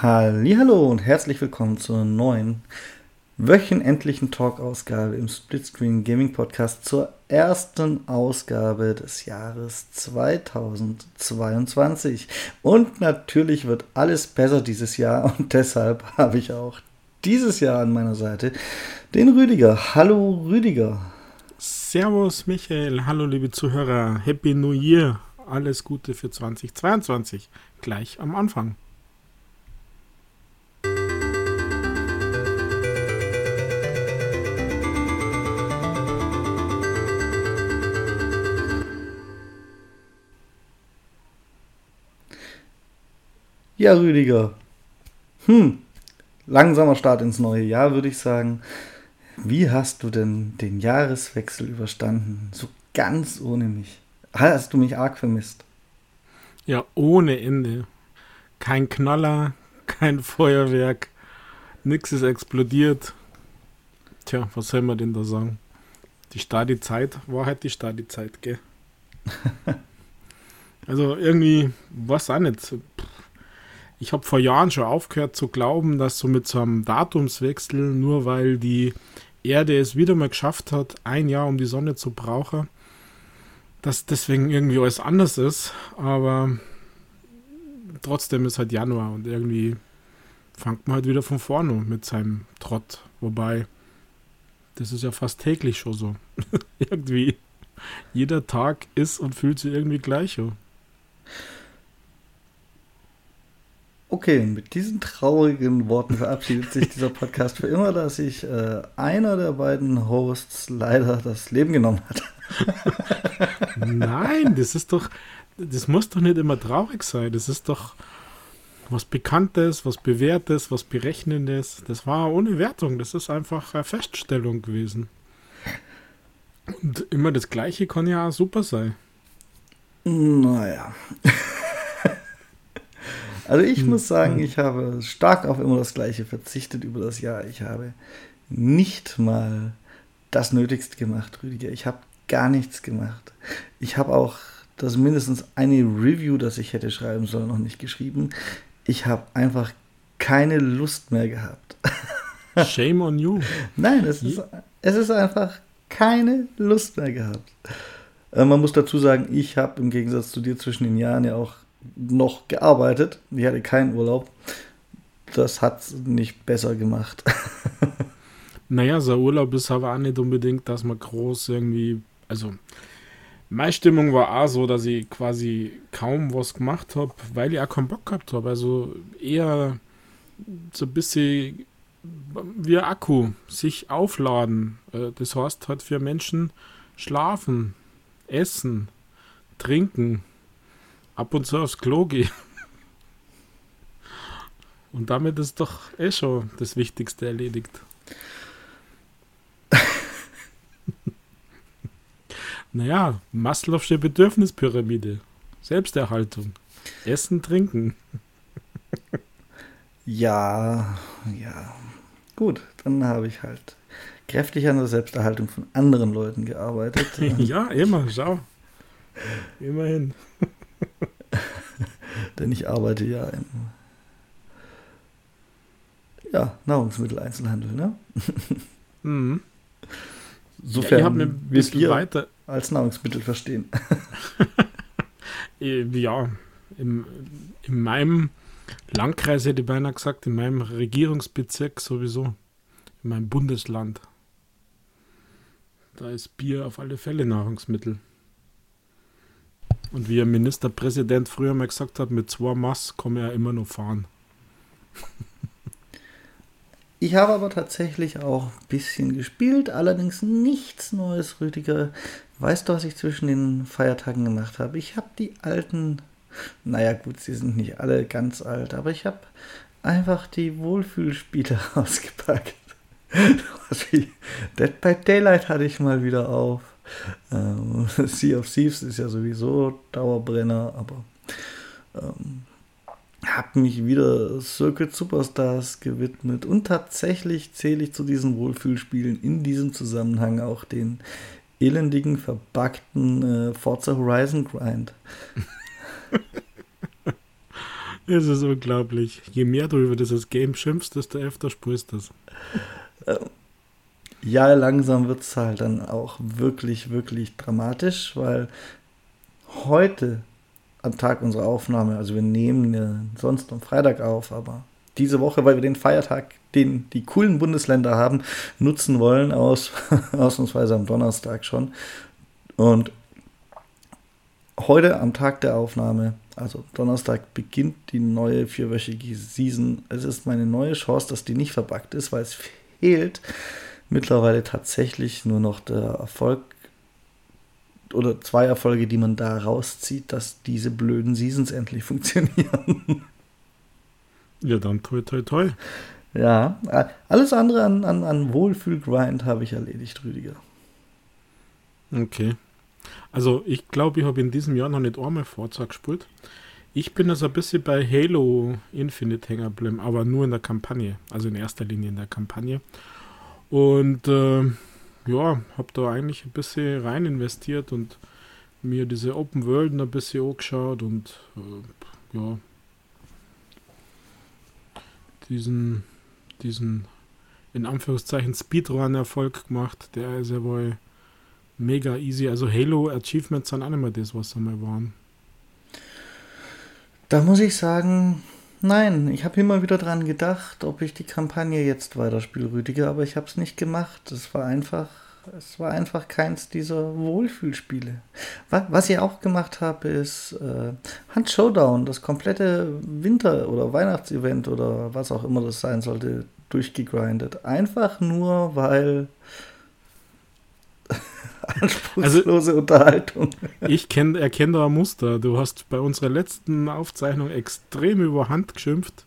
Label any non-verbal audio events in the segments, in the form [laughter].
Hallo und herzlich willkommen zur neuen wöchentlichen Talk-Ausgabe im Splitscreen Gaming Podcast zur ersten Ausgabe des Jahres 2022. Und natürlich wird alles besser dieses Jahr und [laughs] deshalb habe ich auch dieses Jahr an meiner Seite den Rüdiger. Hallo Rüdiger. Servus Michael, hallo liebe Zuhörer, Happy New Year, alles Gute für 2022, gleich am Anfang. Ja, Rüdiger. Hm, langsamer Start ins neue Jahr, würde ich sagen. Wie hast du denn den Jahreswechsel überstanden? So ganz ohne mich. Hast du mich arg vermisst? Ja, ohne Ende. Kein Knaller, kein Feuerwerk, nichts ist explodiert. Tja, was soll man denn da sagen? Die Stadi-Zeit war halt die Stadi-Zeit, gell? [laughs] also irgendwie, was auch nicht. Ich habe vor Jahren schon aufgehört zu glauben, dass so mit so einem Datumswechsel, nur weil die Erde es wieder mal geschafft hat, ein Jahr um die Sonne zu brauchen, dass deswegen irgendwie alles anders ist. Aber trotzdem ist halt Januar und irgendwie fängt man halt wieder von vorne mit seinem Trott. Wobei, das ist ja fast täglich schon so. [laughs] irgendwie. Jeder Tag ist und fühlt sich irgendwie gleich. So. Okay, mit diesen traurigen Worten verabschiedet sich dieser Podcast für immer, dass sich äh, einer der beiden Hosts leider das Leben genommen hat. [laughs] Nein, das ist doch, das muss doch nicht immer traurig sein. Das ist doch was Bekanntes, was Bewährtes, was Berechnendes. Das war ohne Wertung. Das ist einfach eine Feststellung gewesen. Und immer das Gleiche kann ja auch super sein. Naja. Also ich muss sagen, hm. ich habe stark auf immer das Gleiche verzichtet über das Jahr. Ich habe nicht mal das Nötigste gemacht, Rüdiger. Ich habe gar nichts gemacht. Ich habe auch das mindestens eine Review, das ich hätte schreiben sollen, noch nicht geschrieben. Ich habe einfach keine Lust mehr gehabt. [laughs] Shame on you. Nein, es ist, es ist einfach keine Lust mehr gehabt. Äh, man muss dazu sagen, ich habe im Gegensatz zu dir zwischen den Jahren ja auch noch gearbeitet. Ich hatte keinen Urlaub. Das hat nicht besser gemacht. [laughs] naja, so Urlaub ist aber auch nicht unbedingt, dass man groß irgendwie. Also, meine Stimmung war auch so, dass ich quasi kaum was gemacht habe, weil ich auch keinen Bock gehabt habe. Also eher so ein bisschen wie Akku, sich aufladen. Äh, das heißt halt für Menschen schlafen, essen, trinken, ab und zu aufs Klo gehen. Und damit ist doch eh schon das Wichtigste erledigt. [laughs] naja, Maslow'sche Bedürfnispyramide. Selbsterhaltung. Essen, trinken. [laughs] ja, ja. Gut, dann habe ich halt kräftig an der Selbsterhaltung von anderen Leuten gearbeitet. [laughs] ja, immer, schau. Immerhin. [laughs] Denn ich arbeite ja im ja, Nahrungsmitteleinzelhandel, ne? [laughs] Mhm. Sofern ja, wir Bier weiter als Nahrungsmittel verstehen. [laughs] Äh, ja, im, in meinem Landkreis hätte ich beinahe gesagt, in meinem Regierungsbezirk sowieso, in meinem Bundesland. Da ist Bier auf alle Fälle Nahrungsmittel. Und wie ein Ministerpräsident früher mal gesagt hat, mit zwei Mass man ja immer noch fahren. [laughs] Ich habe aber tatsächlich auch ein bisschen gespielt, allerdings nichts Neues, Rüdiger. Weißt du, was ich zwischen den Feiertagen gemacht habe? Ich habe die alten, naja gut, sie sind nicht alle ganz alt, aber ich habe einfach die Wohlfühlspiele [laughs] ausgepackt. [laughs] Dead by Daylight hatte ich mal wieder auf. Ähm, [laughs] sea of Thieves ist ja sowieso Dauerbrenner, aber ähm, habe mich wieder Circuit Superstars gewidmet und tatsächlich zähle ich zu diesen Wohlfühlspielen in diesem Zusammenhang auch den elendigen, verbuggten äh, Forza Horizon Grind. [laughs] Es ist unglaublich. Je mehr du über dieses Game schimpfst, desto öfter spürst du es. Ja, langsam wird es halt dann auch wirklich, wirklich dramatisch, weil heute am Tag unserer Aufnahme, also wir nehmen ja sonst am Freitag auf, aber diese Woche, weil wir den Feiertag, den die coolen Bundesländer haben, nutzen wollen, aus, [laughs] ausnahmsweise am Donnerstag schon. Und heute am Tag der Aufnahme, also Donnerstag, beginnt die neue vierwöchige Season. Es ist meine neue Chance, dass die nicht verbuggt ist, weil es fehlt mittlerweile tatsächlich nur noch der Erfolg oder zwei Erfolge, die man da rauszieht, dass diese blöden Seasons endlich [laughs] funktionieren. Ja, dann toi toi toi. Ja, alles andere an, an, an Wohlfühlgrind habe ich erledigt, Rüdiger. Okay. Also ich glaube, ich habe in diesem Jahr noch nicht einmal Forza gespielt. Ich bin also ein bisschen bei Halo Infinite hängen geblieben, aber nur in der Kampagne. Also in erster Linie in der Kampagne. Und äh, ja, habe da eigentlich ein bisschen rein investiert und mir diese Open World ein bisschen angeschaut und äh, ja, diesen, diesen in Anführungszeichen Speedrun-Erfolg gemacht. Der ist ja wohl mega easy. Also Halo Achievements sind auch nicht mehr das, was sie mal waren. Da muss ich sagen, nein, ich habe immer wieder dran gedacht, ob ich die Kampagne jetzt weiterspiele, Rüdiger, aber ich habe es nicht gemacht. Es war einfach, es war einfach keins dieser Wohlfühlspiele. Was, ich auch gemacht habe, ist äh, Hunt Showdown, das komplette Winter- oder Weihnachtsevent oder was auch immer das sein sollte, durchgegrindet. Einfach nur, weil anspruchslose also, Unterhaltung. Ich erkenne da ein Muster. Du hast bei unserer letzten Aufzeichnung extrem über Hand geschimpft.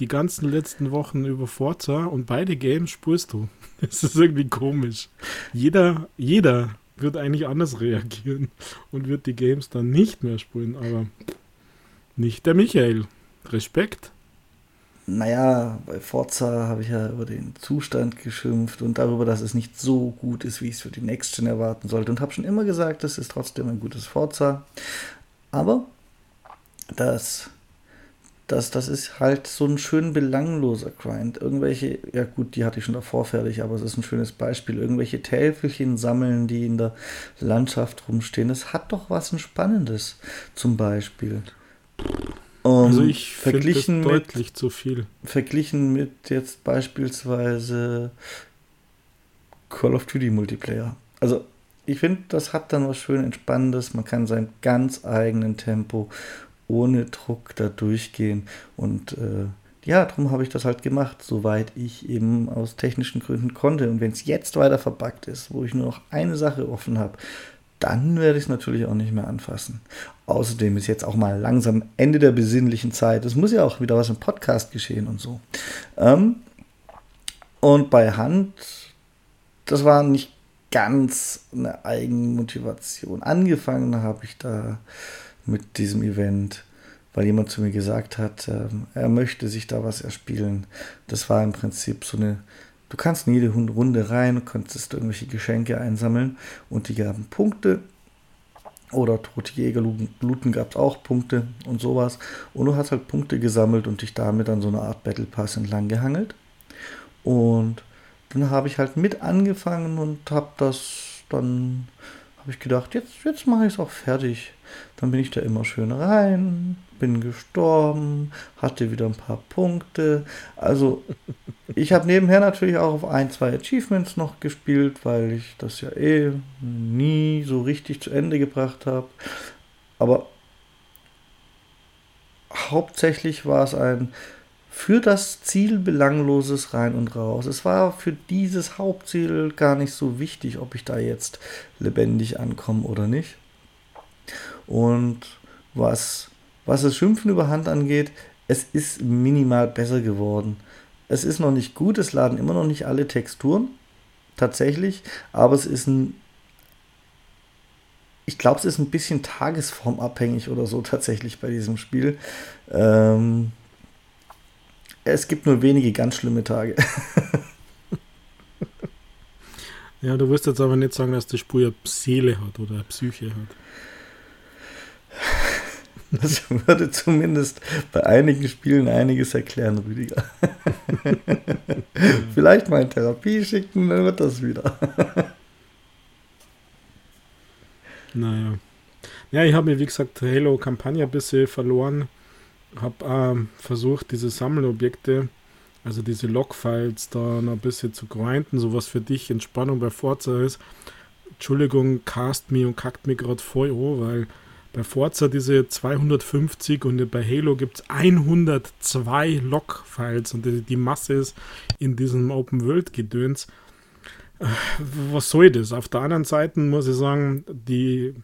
Die ganzen letzten Wochen über Forza und beide Games spürst du. [laughs] Das ist irgendwie komisch. Jeder, jeder wird eigentlich anders reagieren und wird die Games dann nicht mehr spielen, aber nicht der Michael. Respekt naja, bei Forza habe ich ja über den Zustand geschimpft und darüber, dass es nicht so gut ist, wie ich es für die Next Gen erwarten sollte. Und habe schon immer gesagt, es ist trotzdem ein gutes Forza. Aber das, das, das ist halt so ein schön belangloser Grind. Irgendwelche, ja gut, die hatte ich schon davor fertig, aber es ist ein schönes Beispiel. Irgendwelche Täfelchen sammeln, die in der Landschaft rumstehen. Es hat doch was Spannendes, zum Beispiel. Um, also ich verglichen das deutlich mit, zu viel. Verglichen mit jetzt beispielsweise Call of Duty Multiplayer. Also ich finde, das hat dann was schön Entspannendes. Man kann sein ganz eigenen Tempo ohne Druck da durchgehen. Und äh, ja, darum habe ich das halt gemacht, soweit ich eben aus technischen Gründen konnte. Und wenn es jetzt weiter verbuggt ist, wo ich nur noch eine Sache offen habe, dann werde ich es natürlich auch nicht mehr anfassen. Außerdem ist jetzt auch mal langsam Ende der besinnlichen Zeit. Es muss ja auch wieder was im Podcast geschehen und so. Ähm, und bei Hand, das war nicht ganz eine Eigenmotivation. Angefangen habe ich da mit diesem Event, weil jemand zu mir gesagt hat, äh, er möchte sich da was erspielen. Das war im Prinzip so eine Du kannst in jede Runde rein, konntest irgendwelche Geschenke einsammeln und die gaben Punkte. Oder tote Jäger looten gab es auch Punkte und sowas. Und du hast halt Punkte gesammelt und dich damit an so einer Art Battle Pass entlang gehangelt. Und dann habe ich halt mit angefangen und habe das dann, habe ich gedacht, jetzt, jetzt mache ich es auch fertig. Dann bin ich da immer schön rein, bin gestorben, hatte wieder ein paar Punkte. Also ich habe nebenher natürlich auch auf ein, zwei Achievements noch gespielt, weil ich das ja eh nie so richtig zu Ende gebracht habe. Aber hauptsächlich war es ein für das Ziel belangloses rein und raus. Es war für dieses Hauptziel gar nicht so wichtig, ob ich da jetzt lebendig ankomme oder nicht. Und was, was das Schimpfen über Hand angeht, es ist minimal besser geworden. Es ist noch nicht gut, es laden immer noch nicht alle Texturen, tatsächlich, aber es ist ein. Ich glaube, es ist ein bisschen tagesformabhängig oder so tatsächlich bei diesem Spiel. Ähm, es gibt nur wenige ganz schlimme Tage. [laughs] ja, du wirst jetzt aber nicht sagen, dass die Spur ja Seele hat oder Psyche hat. Das würde zumindest bei einigen Spielen einiges erklären, Rüdiger. [laughs] Vielleicht mal in Therapie schicken, dann wird das wieder. naja. Ja, ich habe mir, wie gesagt, Halo-Kampagne ein bisschen verloren. Habe ähm, versucht, diese Sammelobjekte, also diese Logfiles, da noch ein bisschen zu grinden, so was für dich Entspannung bei Forza ist. Entschuldigung, cast me und kackt mir gerade voll an, weil bei Forza diese 250 und bei Halo gibt es 102 Log-Files und die, die, Masse ist in diesem Open-World-Gedöns. Äh, was soll das? Auf der anderen Seite muss ich sagen, die,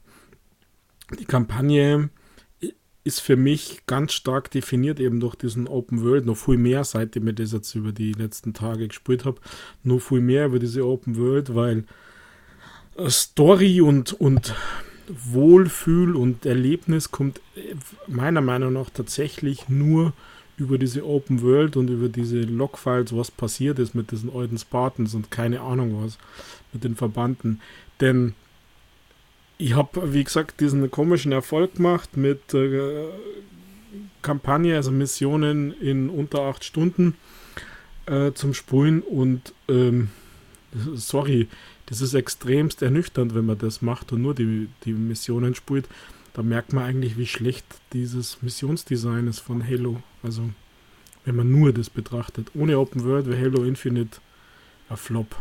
die Kampagne ist für mich ganz stark definiert eben durch diesen Open World, noch viel mehr, seitdem ich das jetzt über die letzten Tage gespielt habe, noch viel mehr über diese Open World, weil Story und, und Wohlfühl und Erlebnis kommt äh, meiner Meinung nach tatsächlich nur über diese Open World und über diese Logfiles, was passiert ist mit diesen alten Spartans und keine Ahnung was mit den Verbanden. Denn ich habe, wie gesagt, diesen komischen Erfolg gemacht mit äh, Kampagne, also Missionen in unter acht Stunden äh, zum Spulen und ähm, sorry, das ist extremst ernüchternd, wenn man das macht und nur die, die Missionen spielt. Da merkt man eigentlich, wie schlecht dieses Missionsdesign ist von Halo. Also, wenn man nur das betrachtet. Ohne Open World wäre Halo Infinite ein Flop.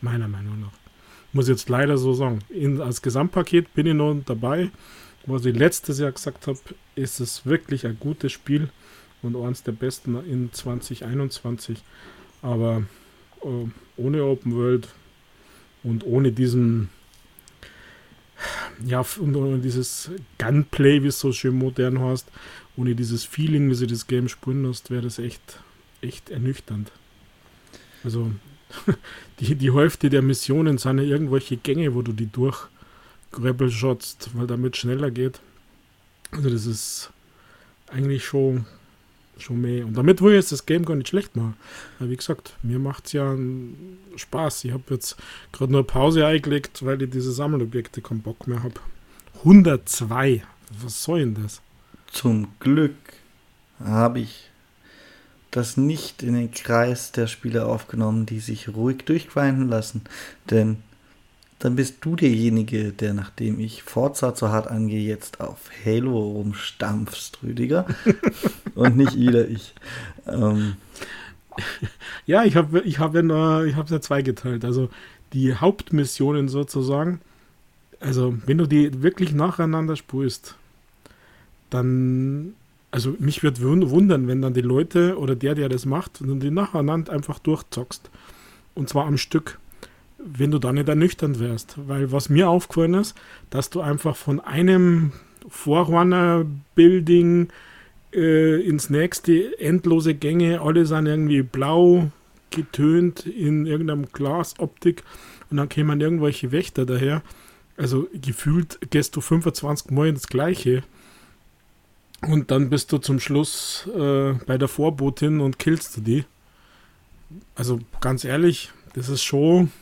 Meiner Meinung nach. Muss jetzt leider so sagen. In, als Gesamtpaket bin ich noch dabei. Was ich letztes Jahr gesagt habe, ist es wirklich ein gutes Spiel und eines der besten in 2021. Aber äh, ohne Open World und ohne diesen, ja, und ohne dieses Gunplay, wie es so schön modern heißt, ohne dieses Feeling, wie sie das Game spielen lässt, wäre das echt, echt ernüchternd. Also, [laughs] die, die Hälfte der Missionen sind ja irgendwelche Gänge, wo du die durch shotst, weil damit schneller geht. Also, das ist eigentlich schon schon mehr. Und damit will ich jetzt das Game gar nicht schlecht machen. Aber wie gesagt, mir macht es ja Spaß. Ich habe jetzt gerade nur Pause eingelegt, weil ich diese Sammelobjekte keinen Bock mehr habe. 102. Was soll denn das? Zum Glück habe ich das nicht in den Kreis der Spieler aufgenommen, die sich ruhig durchgrinden lassen. Denn dann bist du derjenige, der nachdem ich Forza zu hart angehe, jetzt auf Halo rumstampfst, Rüdiger. [laughs] und nicht wieder ich. Ähm. [laughs] Ja, ich habe ich hab ja, ich hab ja zweigeteilt. Also die Hauptmissionen sozusagen. Also, wenn du die wirklich nacheinander spulst, dann, also mich würde wundern, wenn dann die Leute oder der, der das macht, dann die nacheinander einfach durchzockst. Und zwar am Stück wenn du da nicht ernüchternd wärst. Weil was mir aufgefallen ist, dass du einfach von einem Forerunner-Building äh, ins nächste endlose Gänge, alle sind irgendwie blau getönt in irgendeinem Glasoptik und dann kämen irgendwelche Wächter daher. Also gefühlt gehst du 25 Mal ins Gleiche. Und dann bist du zum Schluss äh, bei der Vorbotin und killst du die. Also ganz ehrlich, das ist schon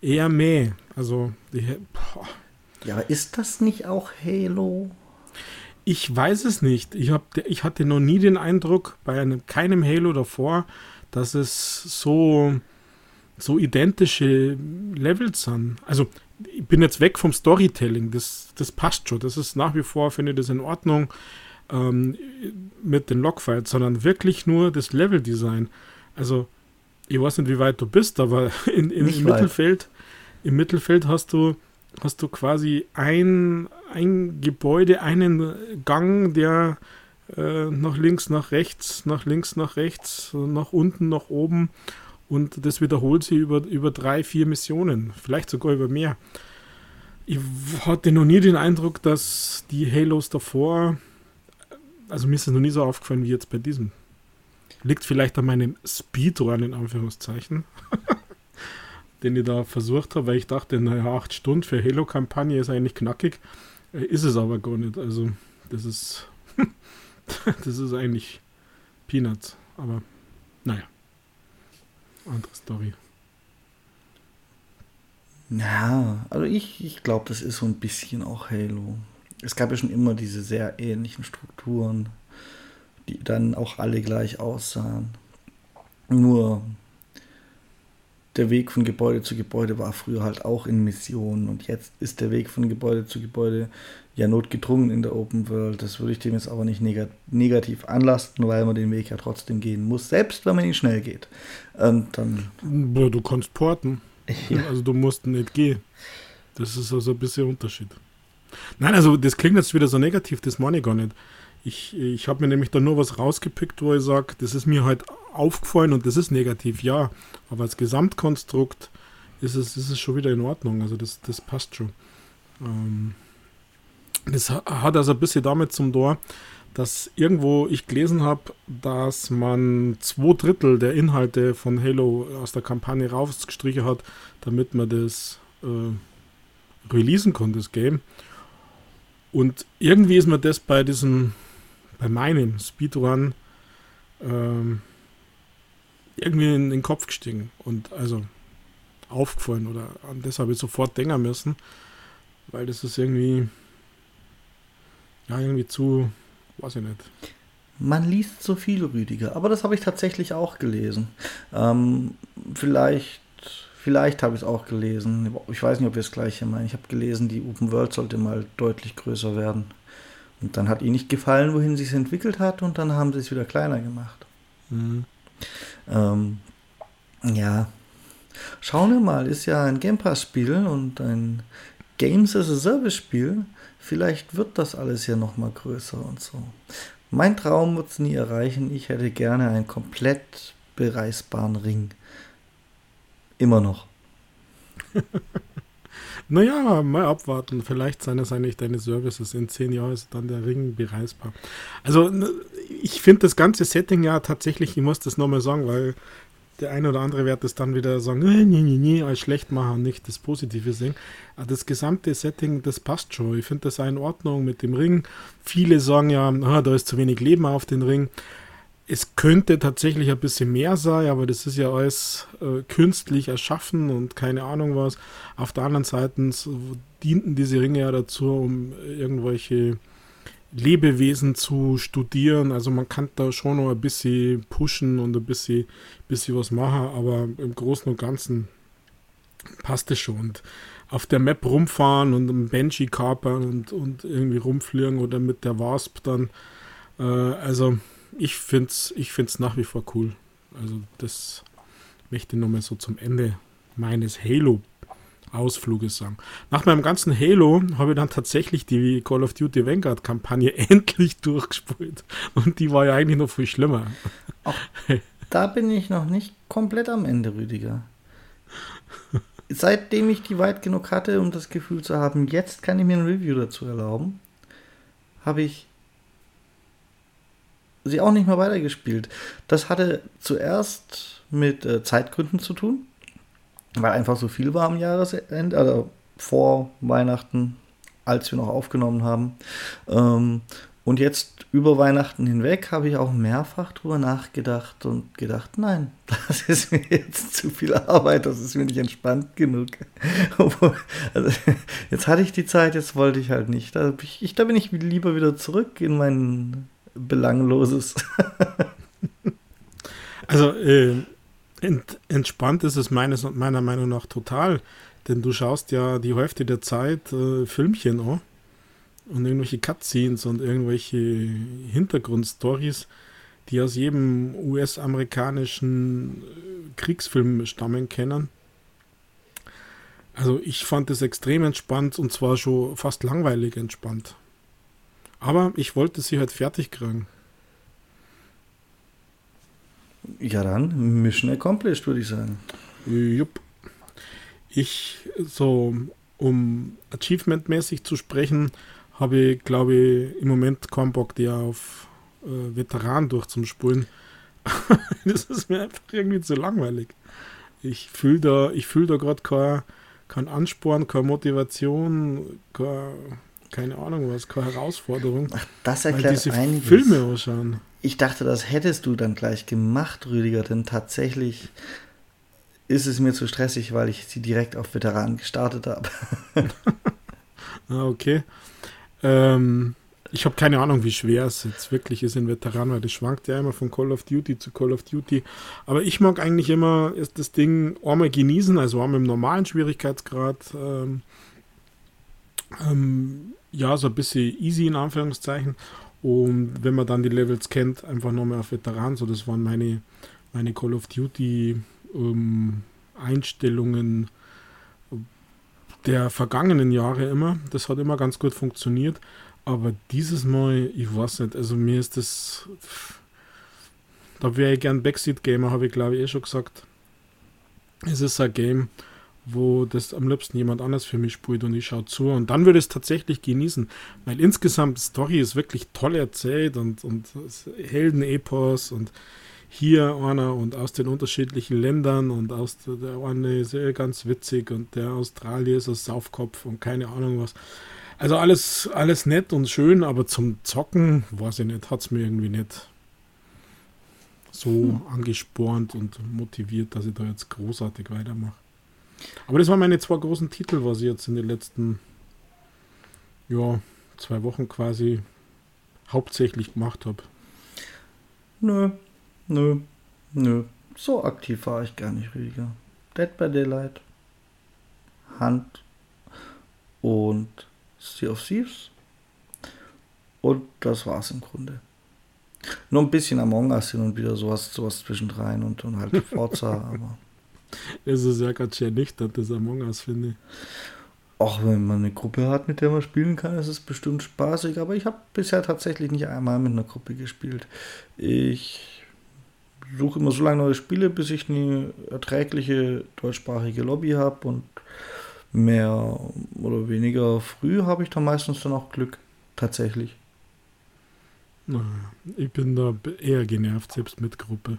eher mehr. Also, die, boah. Ja, aber ist das nicht auch Halo? Ich weiß es nicht. Ich, hab, ich hatte noch nie den Eindruck bei einem, keinem Halo davor, dass es so, so identische Levels sind. Also, ich bin jetzt weg vom Storytelling. Das, das passt schon. Das ist nach wie vor, finde ich das in Ordnung ähm, mit den Logfiles, sondern wirklich nur das Leveldesign. Also, ich weiß nicht, wie weit du bist, aber in, in im Mittelfeld, im Mittelfeld hast du, hast du quasi ein, ein Gebäude, einen Gang, der äh, nach links, nach rechts, nach links, nach rechts, nach unten, nach oben und das wiederholt sich über, über drei, vier Missionen, vielleicht sogar über mehr. Ich hatte noch nie den Eindruck, dass die Halos davor, also mir ist es noch nie so aufgefallen wie jetzt bei diesem. Liegt vielleicht an meinem Speedrun in Anführungszeichen, [laughs] den ich da versucht habe, weil ich dachte, naja, acht Stunden für Halo-Kampagne ist eigentlich knackig. Ist es aber gar nicht. Also, das ist, [laughs] das ist eigentlich Peanuts. Aber, naja. Andere Story. Ja, also ich, ich glaube, das ist so ein bisschen auch Halo. es gab ja schon immer diese sehr ähnlichen Strukturen, die dann auch alle gleich aussahen. Nur der Weg von Gebäude zu Gebäude war früher halt auch in Missionen und jetzt ist der Weg von Gebäude zu Gebäude ja notgedrungen in der Open World. Das würde ich dem jetzt aber nicht negativ anlasten, weil man den Weg ja trotzdem gehen muss, selbst wenn man ihn schnell geht. Und dann du kannst porten. [laughs] Ja. Also du musst nicht gehen. Das ist also ein bisschen Unterschied. Nein, also das klingt jetzt wieder so negativ, das meine ich gar nicht. Ich, ich habe mir nämlich da nur was rausgepickt, wo ich sage, das ist mir halt aufgefallen und das ist negativ, ja. Aber als Gesamtkonstrukt ist es, ist es schon wieder in Ordnung. Also das, das passt schon. Ähm, das hat also ein bisschen damit zum Tor, dass irgendwo ich gelesen habe, dass man zwei Drittel der Inhalte von Halo aus der Kampagne rausgestrichen hat, damit man das äh, releasen konnte, das Game. Und irgendwie ist mir das bei diesem, bei meinem Speedrun ähm, irgendwie in den Kopf gestiegen und also aufgefallen oder an das habe ich sofort denken müssen, weil das ist irgendwie, ja, irgendwie zu, weiß ich nicht. Man liest so viel, Rüdiger, aber das habe ich tatsächlich auch gelesen. Ähm, vielleicht Vielleicht habe ich es auch gelesen. Ich weiß nicht, ob wir es gleiche meinen. Ich habe gelesen, die Open World sollte mal deutlich größer werden. Und dann hat ihnen nicht gefallen, wohin sie es entwickelt hat, und dann haben sie es wieder kleiner gemacht. Mhm. Ähm, ja. Schauen wir mal, ist ja ein Game Pass-Spiel und ein Games as a Service-Spiel. Vielleicht wird das alles ja nochmal größer und so. Mein Traum wird es nie erreichen. Ich hätte gerne einen komplett bereisbaren Ring. Immer noch. [laughs] naja, mal abwarten. Vielleicht seien es eigentlich deine Services. In zehn Jahren ist dann der Ring bereisbar. Also, ich finde das ganze Setting ja tatsächlich, ich muss das nochmal sagen, weil der eine oder andere wird das dann wieder sagen, nee, nee, nee, nee, als schlecht machen, nicht das Positive sehen. Aber das gesamte Setting, das passt schon. Ich finde das in Ordnung mit dem Ring. Viele sagen ja, ah, da ist zu wenig Leben auf den Ring. Es könnte tatsächlich ein bisschen mehr sein, aber das ist ja alles äh, künstlich erschaffen und keine Ahnung was. Auf der anderen Seite dienten diese Ringe ja dazu, um irgendwelche Lebewesen zu studieren. Also man kann da schon noch ein bisschen pushen und ein bisschen, bisschen was machen, aber im Großen und Ganzen passt es schon. Und auf der Map rumfahren und einen Banshee kapern und, und irgendwie rumfliegen oder mit der Wasp dann. Äh, also ich finde es ich find's nach wie vor cool. Also das möchte ich nochmal so zum Ende meines Halo-Ausfluges sagen. Nach meinem ganzen Halo habe ich dann tatsächlich die Call of Duty Vanguard-Kampagne [laughs] endlich durchgespielt. Und die war ja eigentlich noch viel schlimmer. Auch da bin ich noch nicht komplett am Ende, Rüdiger. Seitdem ich die weit genug hatte, um das Gefühl zu haben, jetzt kann ich mir ein Review dazu erlauben, habe ich sie auch nicht mehr weitergespielt. Das hatte zuerst mit äh, Zeitgründen zu tun, weil einfach so viel war am Jahresende, also vor Weihnachten, als wir noch aufgenommen haben. Ähm, und jetzt über Weihnachten hinweg habe ich auch mehrfach drüber nachgedacht und gedacht, nein, [laughs] das ist mir jetzt zu viel Arbeit, das ist mir nicht entspannt genug. [laughs] also, jetzt hatte ich die Zeit, jetzt wollte ich halt nicht. Da, ich, da bin ich lieber wieder zurück in meinen Belangloses. also äh, ent, entspannt ist es meines, meiner Meinung nach total, denn du schaust ja die Hälfte der Zeit äh, Filmchen an und irgendwelche Cutscenes und irgendwelche Hintergrundstories, die aus jedem US-amerikanischen äh, Kriegsfilm stammen kennen. Also ich fand es extrem entspannt und zwar schon fast langweilig entspannt. Aber ich wollte sie halt fertig kriegen. Ja, dann Mission accomplished, würde ich sagen. Jupp. Ich, so, um achievement-mäßig zu sprechen, habe ich, glaube ich, im Moment keinen Bock, die auf äh, Veteran durchzuspulen. [laughs] das ist mir einfach irgendwie zu langweilig. Ich fühle da, ich fühl da gerade kein, kein Ansporn, keine Motivation, kein, keine Ahnung was, keine Herausforderung. Ach, das erklärt diese einiges. Filme ausschauen. Ich dachte, das hättest du dann gleich gemacht, Rüdiger, denn tatsächlich ist es mir zu stressig, weil ich sie direkt auf Veteranen gestartet habe. [laughs] ah, okay. Ähm, ich habe keine Ahnung, wie schwer es jetzt wirklich ist in Veteran, weil das schwankt ja immer von Call of Duty zu Call of Duty. Aber ich mag eigentlich immer ist das Ding einmal genießen, also einmal im normalen Schwierigkeitsgrad. Ähm, ähm, ja, so ein bisschen easy in Anführungszeichen. Und wenn man dann die Levels kennt, einfach nochmal auf Veteran. So, das waren meine, meine Call of Duty ähm, Einstellungen der vergangenen Jahre immer. Das hat immer ganz gut funktioniert. Aber dieses Mal, ich weiß nicht, also mir ist das. Da wäre ich gern Backseat-Gamer, habe ich glaube ich eh schon gesagt. Es ist ein Game, wo das am liebsten jemand anders für mich spielt und ich schaue zu. Und dann würde ich es tatsächlich genießen, weil insgesamt die Story ist wirklich toll erzählt und, und Heldenepos und hier einer und aus den unterschiedlichen Ländern und aus der, eine ist ganz witzig und der Australier ist ein Saufkopf und keine Ahnung was. Also alles, alles nett und schön, aber zum Zocken, weiß ich nicht, hat es mir irgendwie nicht so hm. angespornt und motiviert, dass ich da jetzt großartig weitermache. Aber das waren meine zwei großen Titel, was ich jetzt in den letzten ja, zwei Wochen quasi hauptsächlich gemacht habe. Nö, nö, nö. So aktiv war ich gar nicht, Rüdiger. Dead by Daylight, Hand und Sea of Thieves. Und das war's im Grunde. Nur ein bisschen Among Us hin und wieder sowas, sowas zwischendrein und, und halt [laughs] Forza, aber. Es ist ja ganz schön nüchtern, das Among Us, finde ich. Auch wenn man eine Gruppe hat, mit der man spielen kann, ist es bestimmt spaßig, aber ich habe bisher tatsächlich nicht einmal mit einer Gruppe gespielt. Ich suche immer so lange neue Spiele, bis ich eine erträgliche deutschsprachige Lobby habe und mehr oder weniger früh habe ich da meistens dann auch Glück, tatsächlich. Ich bin da eher genervt, selbst mit Gruppe.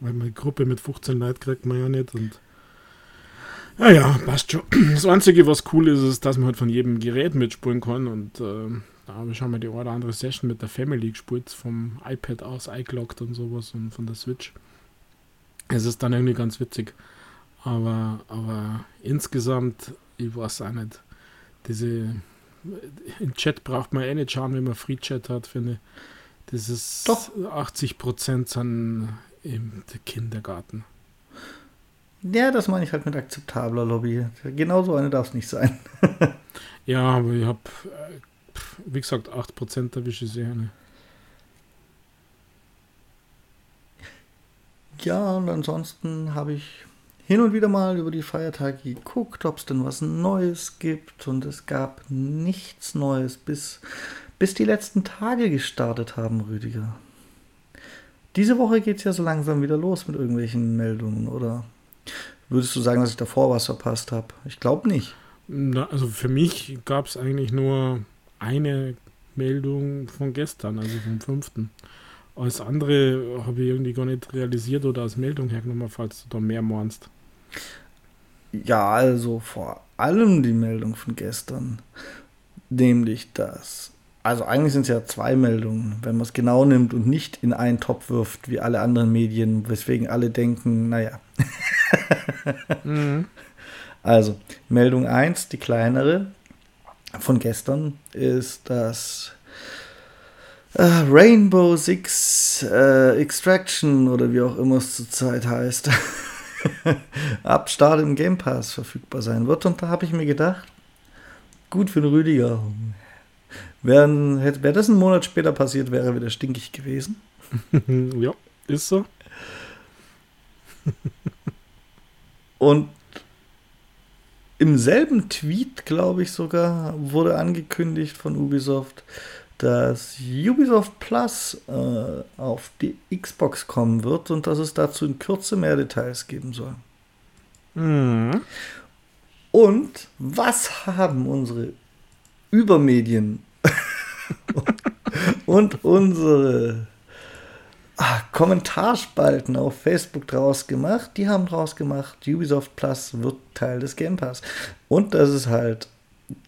Weil meine Gruppe mit 15 Leuten kriegt man ja nicht und naja, passt schon. Das Einzige, was cool ist, ist, dass man halt von jedem Gerät mitspielen kann und äh, da habe ich schon mal die eine oder andere Session mit der Family gespielt, vom iPad aus, iClocked und sowas und von der Switch. Es ist dann irgendwie ganz witzig. Aber, aber insgesamt, ich weiß auch nicht, diese, im Chat braucht man eh nicht schauen, wenn man Free Chat hat, finde ich. Das ist Doch. 80 Prozent sind im Kindergarten. Ja, das meine ich halt mit akzeptabler Lobby. Genauso eine darf es nicht sein. [laughs] ja, aber ich habe, äh, wie gesagt, 8% erwische ich sehr. Ne? Ja, und ansonsten habe ich hin und wieder mal über die Feiertage geguckt, ob es denn was Neues gibt. Und es gab nichts Neues, bis, bis die letzten Tage gestartet haben, Rüdiger. Diese Woche geht es ja so langsam wieder los mit irgendwelchen Meldungen, oder? Würdest du sagen, dass ich davor was verpasst habe? Ich glaube nicht. Na, also für mich gab es eigentlich nur eine Meldung von gestern, also vom 5. Alles andere habe ich irgendwie gar nicht realisiert oder als Meldung hergenommen, falls du da mehr meinst. Ja, also vor allem die Meldung von gestern. Nämlich das. Also eigentlich sind es ja zwei Meldungen, wenn man es genau nimmt und nicht in einen Topf wirft, wie alle anderen Medien, weswegen alle denken, naja. mhm. Also, Meldung 1, die kleinere von gestern, ist das äh, Rainbow Six äh, Extraction oder wie auch immer es zurzeit heißt. [laughs] ab Start im Game Pass verfügbar sein wird. Und da habe ich mir gedacht, gut für den Rüdiger. Wäre wär das einen Monat später passiert, wäre er wieder stinkig gewesen. [laughs] ja, ist so. Und im selben Tweet, glaube ich sogar, wurde angekündigt von Ubisoft, dass Ubisoft Plus äh, auf die Xbox kommen wird und dass es dazu in Kürze mehr Details geben soll. Mhm. Und was haben unsere Übermedien [laughs] und unsere ah, Kommentarspalten auf Facebook draus gemacht? Die haben draus gemacht, Ubisoft Plus wird Teil des Game Pass. Und das ist halt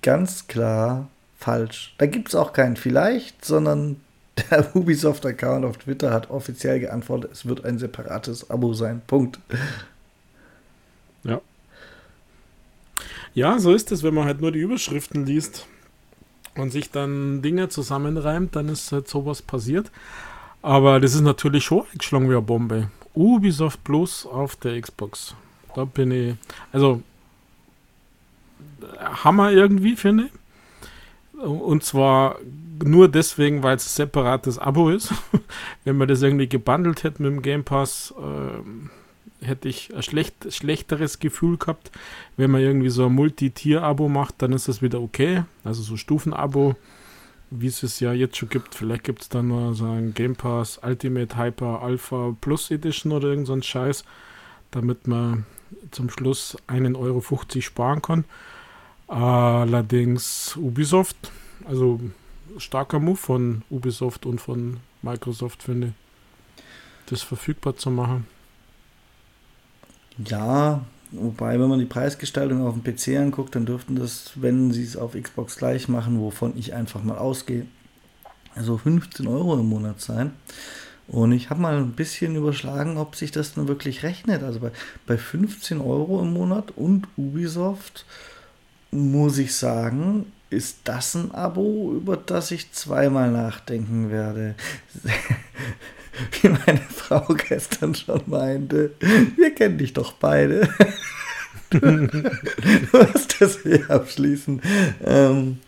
ganz klar falsch. Da gibt es auch kein vielleicht, sondern der [laughs] Ubisoft-Account auf Twitter hat offiziell geantwortet, es wird ein separates Abo sein. Punkt. Ja. Ja, so ist es, wenn man halt nur die Überschriften liest. Und sich dann Dinge zusammenreimt, dann ist halt sowas passiert. Aber das ist natürlich schon eingeschlagen wie eine Bombe. Ubisoft Plus auf der Xbox. Da bin ich. Also. Hammer irgendwie, finde ich. Und zwar nur deswegen, weil es separates Abo ist. [laughs] Wenn man das irgendwie gebundelt hätte mit dem Game Pass, äh, hätte ich ein schlecht, schlechteres Gefühl gehabt. Wenn man irgendwie so ein Multi-Tier-Abo macht, dann ist das wieder okay. Also so Stufen-Abo, wie es es ja jetzt schon gibt. Vielleicht gibt es dann nur so ein Game Pass Ultimate Hyper Alpha Plus Edition oder irgend so ein Scheiß, damit man zum Schluss 1,50 Euro sparen kann. Allerdings Ubisoft, also starker Move von Ubisoft und von Microsoft, finde ich, das verfügbar zu machen. Ja, wobei, wenn man die Preisgestaltung auf dem PC anguckt, dann dürften das, wenn sie es auf Xbox gleich machen, wovon ich einfach mal ausgehe, also 15 Euro im Monat sein. Und ich habe mal ein bisschen überschlagen, ob sich das dann wirklich rechnet. Also bei, bei 15 Euro im Monat und Ubisoft muss ich sagen, ist das ein Abo, über das ich zweimal nachdenken werde. [laughs] [laughs] Wie meine Frau gestern schon meinte, wir kennen dich doch beide. [laughs] du wirst das hier abschließen. Ähm,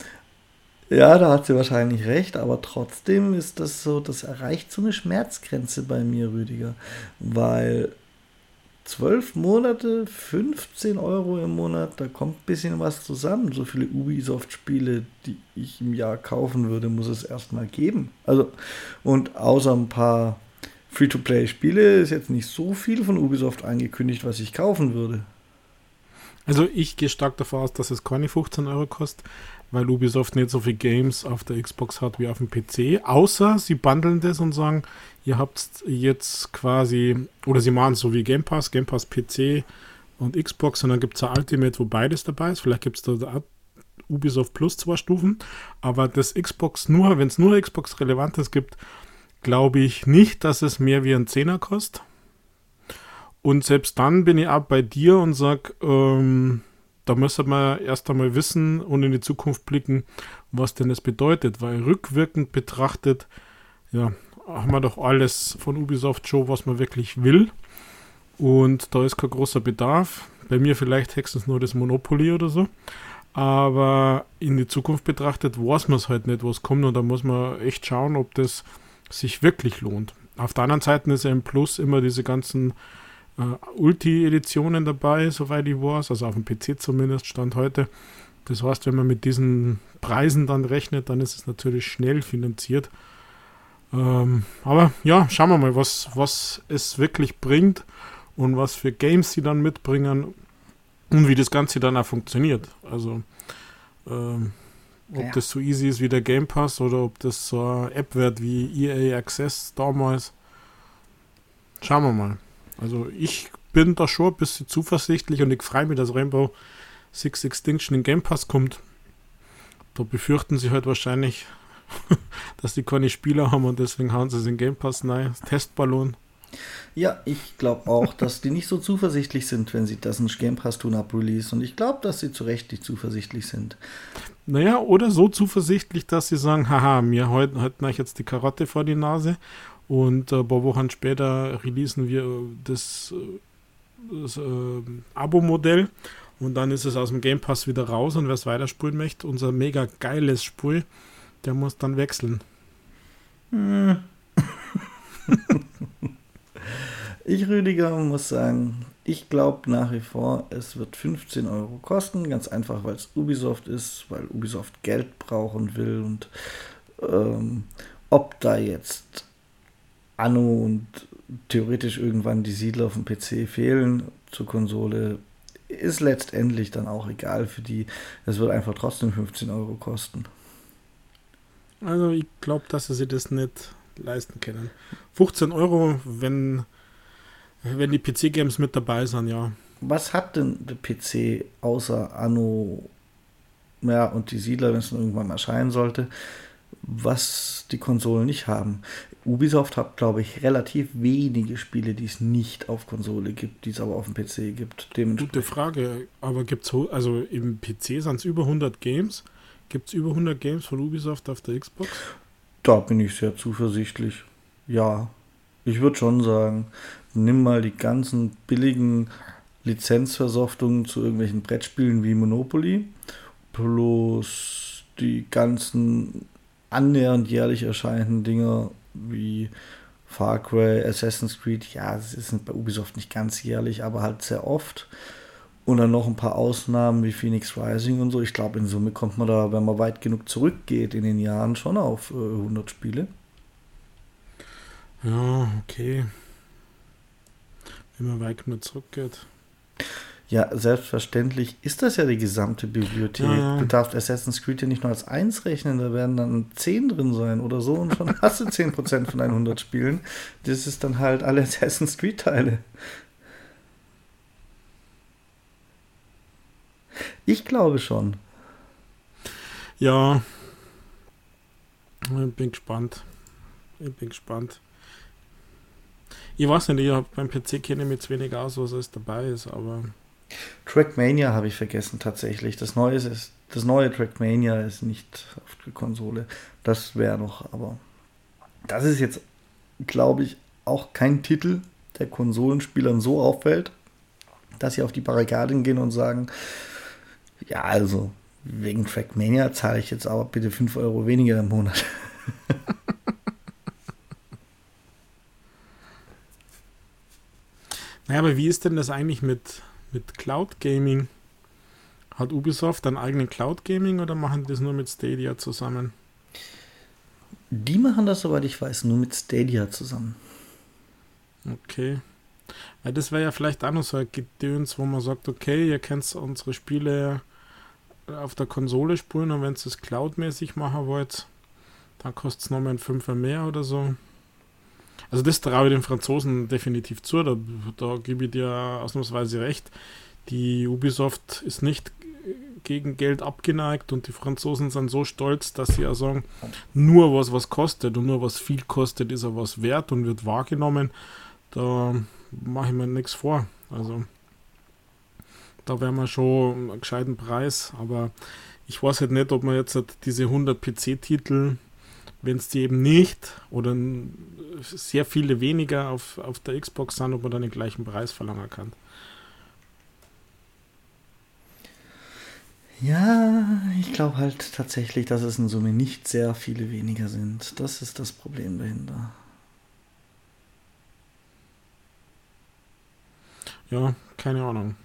ja, da hat sie wahrscheinlich recht, aber trotzdem ist das so, das erreicht so eine Schmerzgrenze bei mir, Rüdiger. Weil zwölf Monate, 15 Euro im Monat, da kommt ein bisschen was zusammen. So viele Ubisoft-Spiele, die ich im Jahr kaufen würde, muss es erstmal geben. Also, und außer ein paar Free-to-Play-Spiele ist jetzt nicht so viel von Ubisoft angekündigt, was ich kaufen würde. Also ich gehe stark davon aus, dass es keine 15 Euro kostet, weil Ubisoft nicht so viele Games auf der Xbox hat wie auf dem PC, außer sie bundeln das und sagen, ihr habt jetzt quasi, oder sie machen es so wie Game Pass, Game Pass PC und Xbox und dann gibt es ein Ultimate, wo beides dabei ist. Vielleicht gibt es da Ubisoft Plus zwei Stufen, aber das Xbox nur, wenn es nur Xbox Relevantes gibt, glaube ich nicht, dass es mehr wie ein Zehner kostet. Und selbst dann bin ich auch bei dir und sage, ähm, da müsste man erst einmal wissen und in die Zukunft blicken, was denn das bedeutet, weil rückwirkend betrachtet, ja, haben wir doch alles von Ubisoft schon, was man wirklich will. Und da ist kein großer Bedarf. Bei mir vielleicht höchstens nur das Monopoly oder so. Aber in die Zukunft betrachtet weiß man es halt nicht, was kommt. Und da muss man echt schauen, ob das sich wirklich lohnt. Auf der anderen Seite ist ja im Plus immer diese ganzen Ulti-Editionen dabei, soweit ich weiß. Also auf dem PC zumindest, Stand heute. Das heißt, wenn man mit diesen Preisen dann rechnet, dann ist es natürlich schnell finanziert. Ähm, aber ja, schauen wir mal, was, was es wirklich bringt und was für Games sie dann mitbringen und wie das Ganze dann auch funktioniert. Also, ähm, ob ja. das so easy ist wie der Game Pass oder ob das so eine App wird wie EA Access damals. Schauen wir mal. Also, ich bin da schon ein bisschen zuversichtlich und ich freue mich, dass Rainbow Six Extinction in Game Pass kommt. Da befürchten sie halt wahrscheinlich, [laughs] dass die keine Spieler haben und deswegen hauen sie es in Game Pass rein. Testballon. Ja, ich glaube auch, dass die nicht so zuversichtlich sind, wenn sie das in Game Pass tun ab Release. Und ich glaube, dass sie zu Recht nicht zuversichtlich sind. Naja, oder so zuversichtlich, dass sie sagen, haha, mir halten halt euch jetzt die Karotte vor die Nase und äh, ein paar Wochen später releasen wir das, äh, das äh, Abo-Modell und dann ist es aus dem Game Pass wieder raus und wer es weiterspulen möchte, unser mega geiles Spul, der muss dann wechseln. [laughs] Ich, Rüdiger, muss sagen, ich glaube nach wie vor, es wird 15 Euro kosten. Ganz einfach, weil es Ubisoft ist, weil Ubisoft Geld brauchen will und ähm, ob da jetzt Anno und theoretisch irgendwann die Siedler auf dem PC fehlen zur Konsole, ist letztendlich dann auch egal für die. Es wird einfach trotzdem 15 Euro kosten. Also ich glaube, dass sie sich das nicht leisten können. 15 Euro, wenn, wenn die PC-Games mit dabei sind, ja. Was hat denn der PC außer Anno ja, und die Siedler, wenn es irgendwann erscheinen sollte, was die Konsolen nicht haben? Ubisoft hat, glaube ich, relativ wenige Spiele, die es nicht auf Konsole gibt, die es aber auf dem PC gibt. Gute Frage, aber gibt es, also im PC sind es über 100 Games Gibt es über 100 Games von Ubisoft auf der Xbox? Da bin ich sehr zuversichtlich. Ja, ich würde schon sagen, nimm mal die ganzen billigen Lizenzversoftungen zu irgendwelchen Brettspielen wie Monopoly plus die ganzen annähernd jährlich erscheinenden Dinger wie Far Cry, Assassin's Creed. Ja, es ist bei Ubisoft nicht ganz jährlich, aber halt sehr oft. Und dann noch ein paar Ausnahmen wie Phoenix Rising und so. Ich glaube, in Summe kommt man da, wenn man weit genug zurückgeht in den Jahren, schon auf äh, 100 Spiele. Ja, okay. Wenn man weit genug zurückgeht. Ja, selbstverständlich ist das ja die gesamte Bibliothek. Ja. Du darfst Assassin's Creed ja nicht nur als 1 rechnen, da werden dann 10 drin sein oder so und schon hast du 10% von deinen 100 Spielen. Das ist dann halt alle Assassin's Creed-Teile. Ich glaube schon. Ja. Ich bin gespannt. Ich bin gespannt. Ich weiß nicht, ich habe beim PC kenne ich mich zu wenig aus, was alles dabei ist, aber. Trackmania habe ich vergessen tatsächlich. Das neue ist, das neue Trackmania ist nicht auf der Konsole. Das wäre noch, aber das ist jetzt, glaube ich, auch kein Titel, der Konsolenspielern so auffällt, dass sie auf die Barrikaden gehen und sagen, ja, also wegen Trackmania zahle ich jetzt aber bitte 5 Euro weniger im Monat. [laughs] naja, aber wie ist denn das eigentlich mit, mit Cloud Gaming? Hat Ubisoft einen eigenen Cloud Gaming oder machen die das nur mit Stadia zusammen? Die machen das, soweit ich weiß, nur mit Stadia zusammen. Okay. Weil das wäre ja vielleicht auch noch so ein Gedöns, wo man sagt, okay, ihr kennt unsere Spiele auf der Konsole spulen und wenn ihr es cloudmäßig machen wollt, dann kostet es nochmal ein Fünfer mehr oder so. Also das traue ich den Franzosen definitiv zu, da, da gebe ich dir ausnahmsweise recht. Die Ubisoft ist nicht gegen Geld abgeneigt und die Franzosen sind so stolz, dass sie ja sagen, nur was was kostet und nur was viel kostet, ist er was wert und wird wahrgenommen. Da mache ich mir nichts vor. Also da wären wir schon einen gescheiten Preis, aber ich weiß halt nicht, ob man jetzt diese 100 PC-Titel, wenn es die eben nicht oder sehr viele weniger auf, auf der Xbox sind, ob man dann den gleichen Preis verlangen kann. Ja, ich glaube halt tatsächlich, dass es in Summe nicht sehr viele weniger sind. Das ist das Problem dahinter. Ja, keine Ahnung.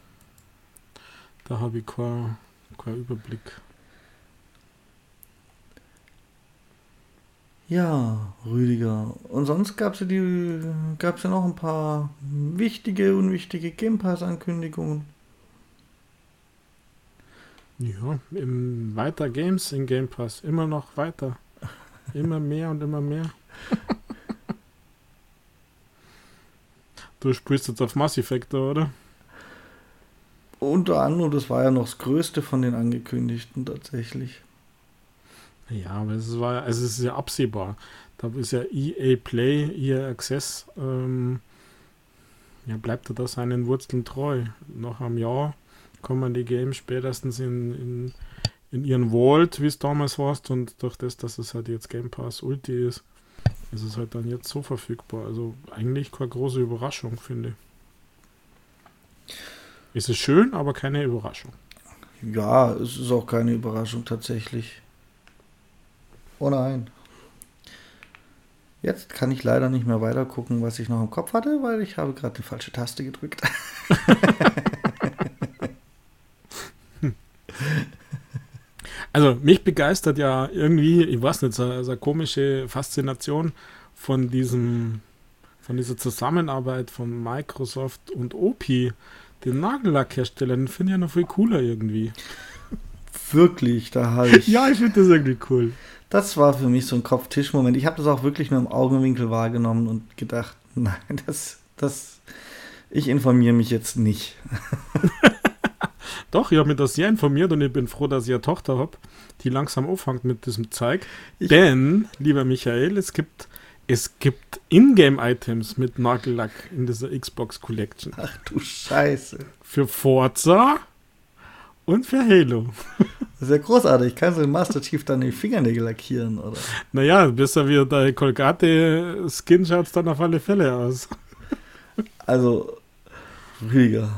Da habe ich keinen kein Überblick. Ja, Rüdiger. Und sonst gab es ja, die, gab's ja noch ein paar wichtige, unwichtige Game Pass-Ankündigungen. Ja, im weiter Games in Game Pass. Immer noch weiter. Immer mehr und immer mehr. du spielst jetzt auf Mass Effect, oder? Unter anderem, das war ja noch das größte von den angekündigten tatsächlich. Ja, aber es war, also es ist ja absehbar. Da ist ja EA Play, EA Access, ähm, ja, bleibt er da seinen Wurzeln treu. Noch am Jahr kommen die Games spätestens in, in, in ihren Vault, wie es damals war, und durch das, dass es halt jetzt Game Pass Ulti ist, ist es halt dann jetzt so verfügbar. Also eigentlich keine große Überraschung, finde ich. Es ist schön, aber keine Überraschung. Ja, es ist auch keine Überraschung tatsächlich. Oh nein. Jetzt kann ich leider nicht mehr weiter gucken, was ich noch im Kopf hatte, weil ich habe gerade die falsche Taste gedrückt. [laughs] also mich begeistert ja irgendwie, ich weiß nicht, so, eine komische Faszination von diesem, von dieser Zusammenarbeit von Microsoft und OP den Nagellackhersteller, den finde ich ja noch viel cooler irgendwie. Wirklich, da habe ich. [laughs] ja, ich finde das irgendwie cool. Das war für mich so ein Kopftisch-Moment. Ich habe das auch wirklich nur im Augenwinkel wahrgenommen und gedacht, [laughs] nein, das, das, ich informiere mich jetzt nicht. [laughs] Doch, ich habe mich das sehr informiert und ich bin froh, dass ich eine Tochter habe, die langsam aufhängt mit diesem Zeug. Ich Denn, lieber Michael, es gibt es gibt Ingame-Items mit Nagellack in dieser Xbox Collection. Ach du Scheiße. Für Forza und für Halo. Das ist ja großartig. Kannst du den Master Chief dann die Fingernägel lackieren, oder? Naja, besser wie der Colgate-Skin schaut es dann auf alle Fälle aus. Also, Rüdiger.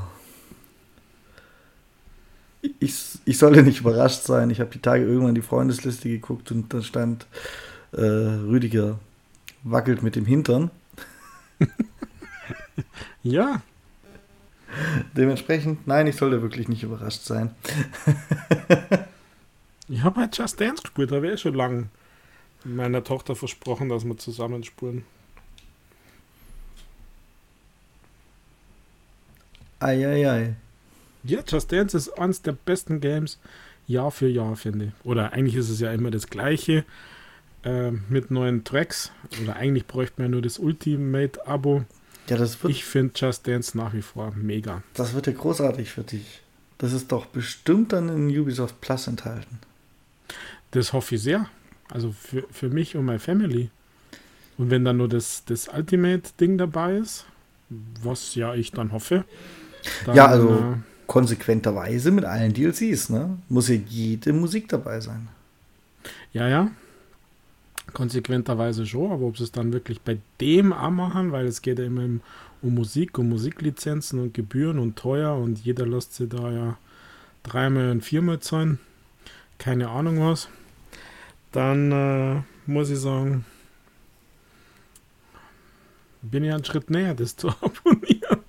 Ich, ich solle nicht überrascht sein. Ich habe die Tage irgendwann die Freundesliste geguckt und da stand äh, Rüdiger wackelt mit dem Hintern. [laughs] ja. [laughs] Dementsprechend, nein, ich sollte wirklich nicht überrascht sein. [laughs] ich habe halt Just Dance gespielt, da wäre ich schon lange meiner Tochter versprochen, dass wir zusammen spuren. Eieiei. Ja, Just Dance ist eines der besten Games Jahr für Jahr, finde ich. Oder eigentlich ist es ja immer das gleiche äh, mit neuen Tracks. Oder eigentlich bräuchte man nur das Ultimate-Abo. Ja, das wird. Ich finde Just Dance nach wie vor mega. Das wird ja großartig für dich. Das ist doch bestimmt dann in Ubisoft Plus enthalten. Das hoffe ich sehr. Also für, für mich und meine Family. Und wenn dann nur das, das Ultimate-Ding dabei ist, was ja ich dann hoffe. Dann, ja, also äh, konsequenterweise mit allen DLCs, ne? Muss ja jede Musik dabei sein. Ja, ja. Konsequenterweise schon, aber ob sie es dann wirklich bei dem auch machen, weil es geht ja immer um Musik, um Musiklizenzen und Gebühren und teuer und jeder lässt sie da ja dreimal und viermal zahlen. Keine Ahnung was. Dann äh, muss ich sagen, bin ich einen Schritt näher, das zu [laughs] abonnieren.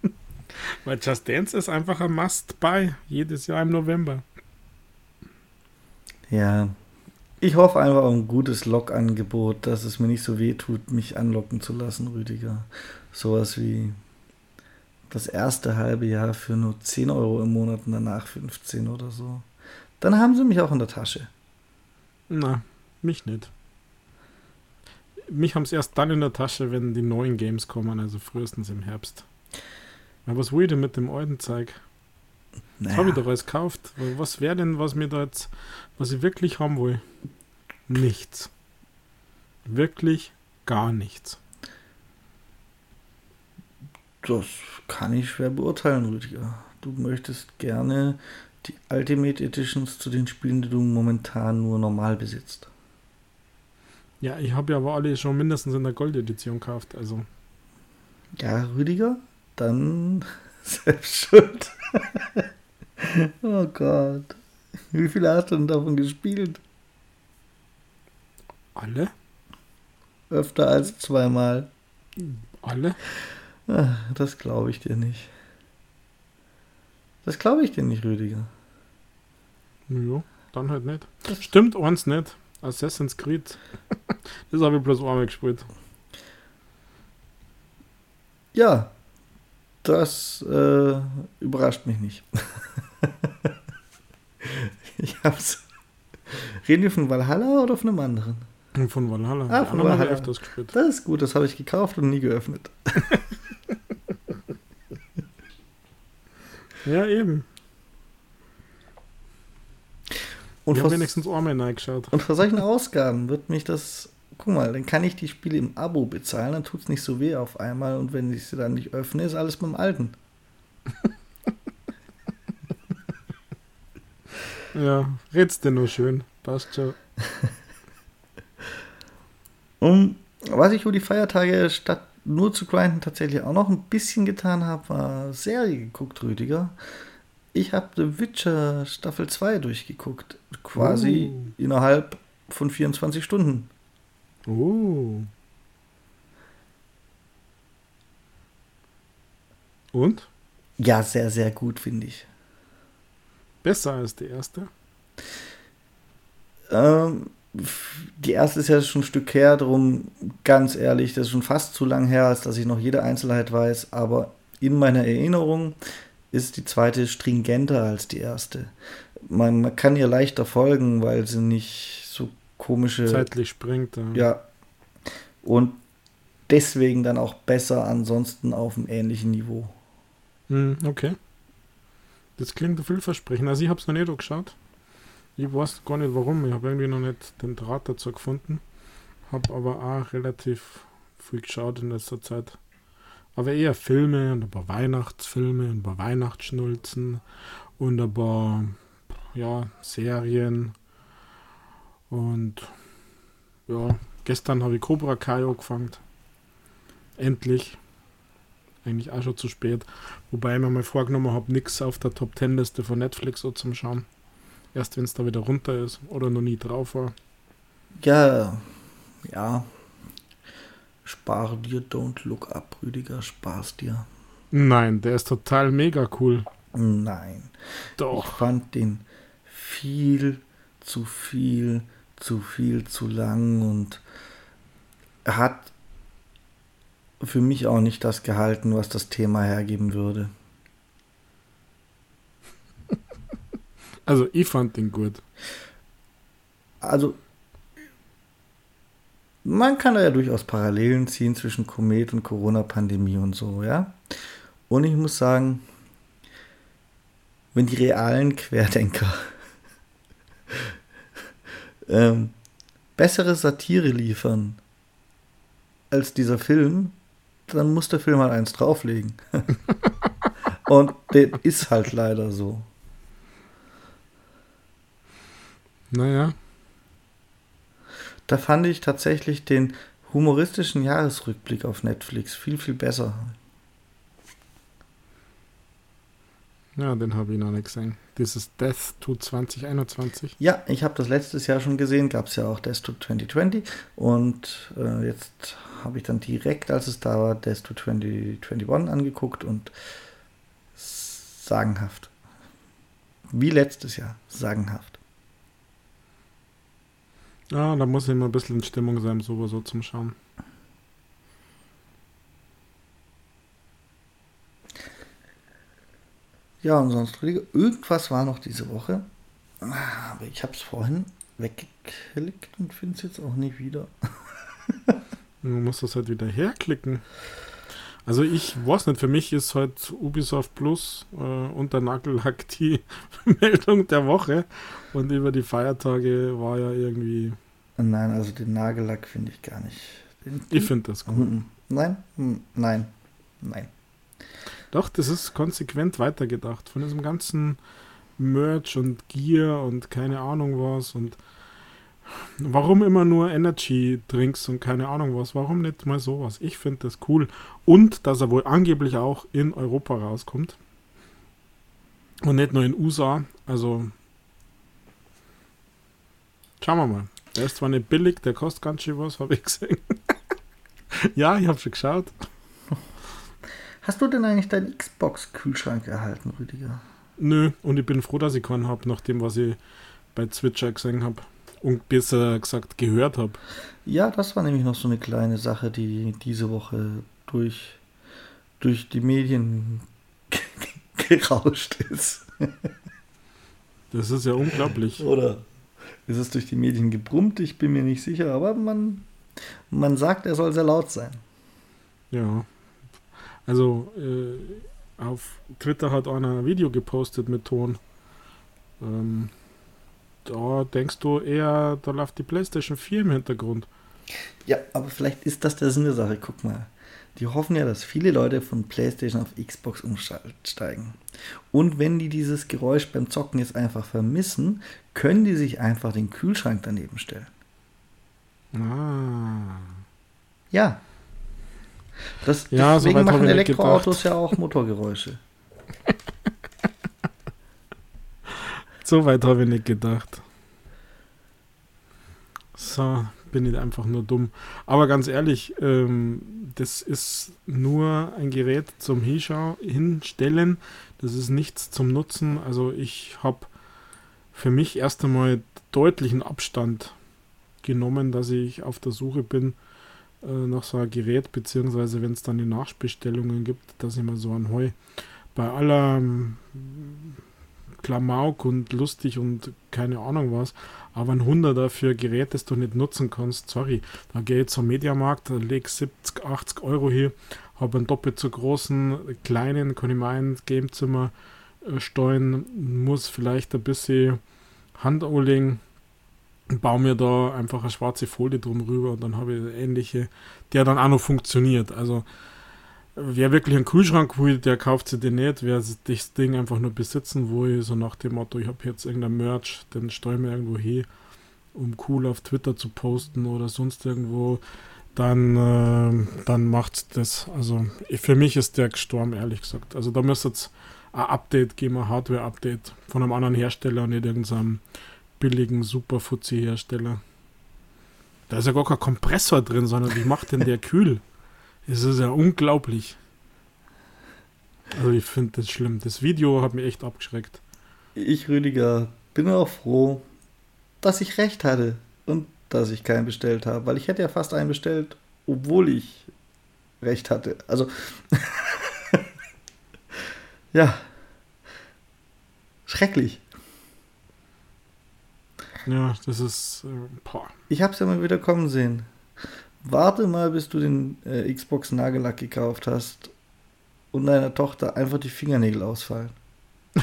Weil Just Dance ist einfach ein Must-Buy jedes Jahr im November. Ja, ich hoffe einfach auf ein gutes Log-Angebot, dass es mir nicht so weh tut, mich anlocken zu lassen, Rüdiger. Sowas wie das erste halbe Jahr für nur 10 Euro im Monat und danach 15 oder so. Dann haben sie mich auch in der Tasche. Na, mich nicht. Mich haben sie erst dann in der Tasche, wenn die neuen Games kommen, also frühestens im Herbst. Ja, was will ich denn mit dem alten Zeug? Naja. Habe ich doch alles gekauft. Was wäre denn, was mir da jetzt, was ich wirklich haben will? Nichts. Wirklich gar nichts. Das kann ich schwer beurteilen, Rüdiger. Du möchtest gerne die Ultimate Editions zu den Spielen, die du momentan nur normal besitzt. Ja, ich habe ja aber alle schon mindestens in der Gold-Edition gekauft, also. Ja, Rüdiger, dann [laughs] selbst schuld. Oh Gott. Wie viele hast du denn davon gespielt? Alle? Öfter als zweimal. Alle? Ach, das glaube ich dir nicht. Das glaube ich dir nicht, Rüdiger. Ja, dann halt nicht. Stimmt uns nicht. Assassin's Creed. das habe ich bloß einmal gespielt. Ja, das äh, überrascht mich nicht. [laughs] [laughs] ich hab's. Reden wir von Valhalla oder von einem anderen? Von Valhalla. Ah, von Valhalla. Das, das ist gut, das habe ich gekauft und nie geöffnet. [laughs] ja, eben. Und ich habe wenigstens Orme reingeschaut. Und vor solchen Ausgaben wird mich das guck mal, dann kann ich die Spiele im Abo bezahlen, dann tut es nicht so weh auf einmal und wenn ich sie dann nicht öffne, ist alles beim Alten. [laughs] ja, redst du nur schön. Passt schon. [laughs] um, was ich über die Feiertage statt nur zu grinden tatsächlich auch noch ein bisschen getan habe, war Serie geguckt, Rüdiger. Ich habe The Witcher Staffel 2 durchgeguckt. Quasi uh. innerhalb von 24 Stunden. Oh. Und? Ja, sehr, sehr gut, finde ich. Besser als die erste? Ähm, die erste ist ja schon ein Stück her, darum ganz ehrlich, das ist schon fast zu lang her, als dass ich noch jede Einzelheit weiß, aber in meiner Erinnerung ist die zweite stringenter als die erste. Man, man kann ihr leichter folgen, weil sie nicht so komische. Zeitlich springt. Ja. ja. Und deswegen dann auch besser ansonsten auf einem ähnlichen Niveau. Hm, okay. Das klingt vielversprechend. Also ich habe es noch nicht geschaut. Ich weiß gar nicht warum. Ich habe irgendwie noch nicht den Draht dazu gefunden. Habe aber auch relativ viel geschaut in letzter Zeit. Aber eher Filme und ein paar Weihnachtsfilme und ein paar Weihnachtsschnulzen und ein paar ja, Serien. Und ja, gestern habe ich Cobra Kai angefangen. Endlich. Eigentlich auch schon zu spät. Wobei ich mir mal vorgenommen habe, nichts auf der Top 10 Liste von Netflix so zum Schauen. Erst wenn es da wieder runter ist oder noch nie drauf war. Ja, ja. Spare dir, don't look up, Rüdiger, spar's dir. Nein, der ist total mega cool. Nein. Doch. Ich fand den viel zu viel, zu viel zu lang und hat für mich auch nicht das gehalten, was das Thema hergeben würde. Also ich fand den gut. Also man kann da ja durchaus Parallelen ziehen zwischen Komet und Corona-Pandemie und so, ja. Und ich muss sagen, wenn die realen Querdenker [laughs] ähm, bessere Satire liefern als dieser Film, dann muss der Film halt eins drauflegen. [laughs] und das ist halt leider so. Naja. Da fand ich tatsächlich den humoristischen Jahresrückblick auf Netflix viel, viel besser. Ja, den habe ich noch nicht gesehen. Dieses Death to 2021. Ja, ich habe das letztes Jahr schon gesehen, gab es ja auch Death to 2020 und äh, jetzt habe ich dann direkt, als es da war, Death to 2021 angeguckt und sagenhaft. Wie letztes Jahr, sagenhaft. Ja, da muss ich immer ein bisschen in Stimmung sein, sowieso zum Schauen. Ja, und sonst, irgendwas war noch diese Woche. Aber ich habe es vorhin weggeklickt und finde es jetzt auch nicht wieder. [laughs] du musst das halt wieder herklicken. Also ich weiß nicht, für mich ist halt Ubisoft Plus äh, und der Nagellack die [laughs] Meldung der Woche. Und über die Feiertage war ja irgendwie. Nein, also den Nagellack finde ich gar nicht. Den, ich finde das cool. Nein, nein, nein. Doch, das ist konsequent weitergedacht. Von diesem ganzen Merch und Gear und keine Ahnung was und warum immer nur Energy Drinks und keine Ahnung was? Warum nicht mal sowas? Ich finde das cool. Und dass er wohl angeblich auch in Europa rauskommt. Und nicht nur in USA. Also schauen wir mal. Der ist zwar nicht billig, der kostet ganz schön was, habe ich gesehen. [laughs] ja, ich habe schon geschaut. Hast du denn eigentlich deinen Xbox-Kühlschrank erhalten, Rüdiger? Nö, und ich bin froh, dass ich keinen habe, nach dem, was ich bei Twitcher gesehen habe. Und besser gesagt gehört habe. Ja, das war nämlich noch so eine kleine Sache, die diese Woche durch, durch die Medien [laughs] gerauscht ist. Das ist ja unglaublich. Oder ist es durch die Medien gebrummt? Ich bin mir nicht sicher, aber man, man sagt, er soll sehr laut sein. Ja, also äh, auf Twitter hat einer ein Video gepostet mit Ton. Ähm, da denkst du eher, da läuft die PlayStation 4 im Hintergrund. Ja, aber vielleicht ist das der Sinn der Sache. Guck mal. Die hoffen ja, dass viele Leute von PlayStation auf Xbox umsteigen. Und wenn die dieses Geräusch beim Zocken jetzt einfach vermissen, können die sich einfach den Kühlschrank daneben stellen. Ah. Ja, das, ja, deswegen machen Elektroautos ja auch Motorgeräusche. [laughs] so weit habe ich nicht gedacht. So, bin ich einfach nur dumm. Aber ganz ehrlich, ähm, das ist nur ein Gerät zum Hinschau hinstellen. Das ist nichts zum Nutzen. Also ich habe für mich erst einmal deutlichen Abstand genommen, dass ich auf der Suche bin äh, nach so ein Gerät, beziehungsweise wenn es dann die Nachbestellungen gibt, dass ich mal so ein Heu bei aller ähm, Klamauk und lustig und keine Ahnung was, aber ein Hunderter für Gerät, das du nicht nutzen kannst, sorry, da gehe ich zum Mediamarkt, leg 70, 80 Euro hier, habe einen doppelt so großen, kleinen, kann ich mein Gamezimmer äh, steuern, muss vielleicht ein bisschen Hand anlegen, baue mir da einfach eine schwarze Folie drum rüber und dann habe ich ähnliche, der dann auch noch funktioniert. Also wer wirklich einen Kühlschrank will, der kauft sich den nicht. Wer das Ding einfach nur besitzen will, so nach dem Motto, ich habe jetzt irgendein Merch, den stelle ich mir irgendwo hin, um cool auf Twitter zu posten oder sonst irgendwo, dann, äh, dann macht das. Also für mich ist der gestorben, ehrlich gesagt. Also da müsste jetzt ein Update geben, ein Hardware-Update von einem anderen Hersteller und nicht irgendeinem billigen Super-Fuzzi-Hersteller. Da ist ja gar kein Kompressor drin, sondern wie macht denn der kühl? Es ist ja unglaublich. Also ich finde das schlimm. Das Video hat mich echt abgeschreckt. Ich, Rüdiger, bin auch froh, dass ich recht hatte und dass ich keinen bestellt habe, weil ich hätte ja fast einen bestellt, obwohl ich recht hatte. Also [laughs] ja, schrecklich. Ja, das ist. Äh. Ich habe es ja mal wieder kommen sehen. Warte mal, bis du den äh, Xbox Nagellack gekauft hast und deiner Tochter einfach die Fingernägel ausfallen. [laughs]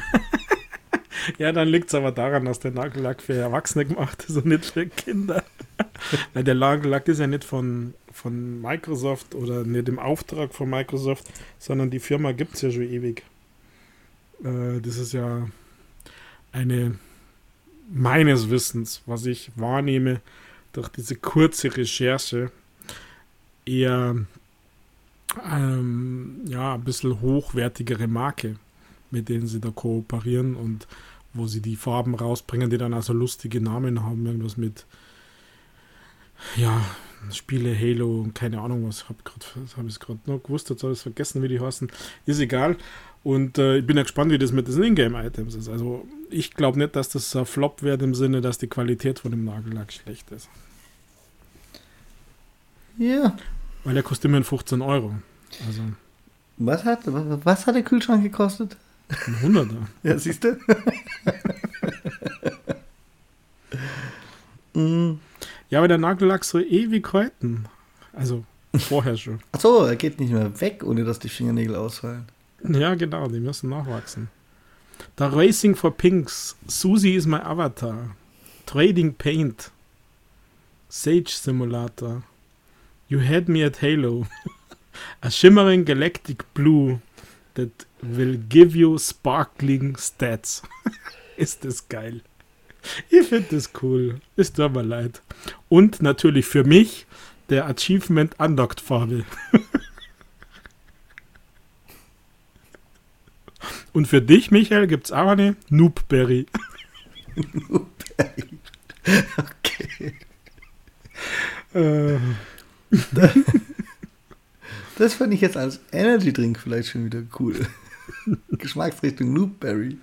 ja, dann liegt es aber daran, dass der Nagellack für Erwachsene gemacht ist und nicht für Kinder. [laughs] Weil der Nagellack ist ja nicht von, von Microsoft oder nicht im Auftrag von Microsoft, sondern die Firma gibt es ja schon ewig. Äh, das ist ja eine meines Wissens, was ich wahrnehme durch diese kurze Recherche, eher ähm, ja, ein bisschen hochwertigere Marke, mit denen sie da kooperieren und wo sie die Farben rausbringen, die dann also lustige Namen haben, irgendwas mit ja, Spiele, Halo und keine Ahnung was, habe hab ich gerade noch gewusst, jetzt habe ich vergessen, wie die heißen, ist egal. Und äh, ich bin ja gespannt, wie das mit den Ingame-Items ist. Also ich glaube nicht, dass das ein Flop wird im Sinne, dass die Qualität von dem Nagellack schlecht ist. Ja. Weil der kostet immerhin 15 Euro. Also. Was hat, was hat der Kühlschrank gekostet? Ein Hunderter. ja, siehst du? [laughs] mm. Ja, aber der Nagellack soll ewig halten. Also vorher schon. Achso, er geht nicht mehr weg, ohne dass die Fingernägel ausfallen. Ja, genau, die müssen nachwachsen. The Racing for Pinks. Susie is my avatar. Trading Paint. Sage Simulator. You had me at Halo. [laughs] A shimmering galactic blue that will give you sparkling stats. [laughs] Ist das geil. Ich finde das cool. Ist tut mir leid. Und natürlich für mich der Achievement Unlocked Farbe. [laughs] Und für dich, Michael, gibt es auch eine Noobberry. Noobberry. Okay. [laughs] Äh. Das fand ich jetzt als Energy Drink vielleicht schon wieder cool. [laughs] Geschmacksrichtung Noobberry.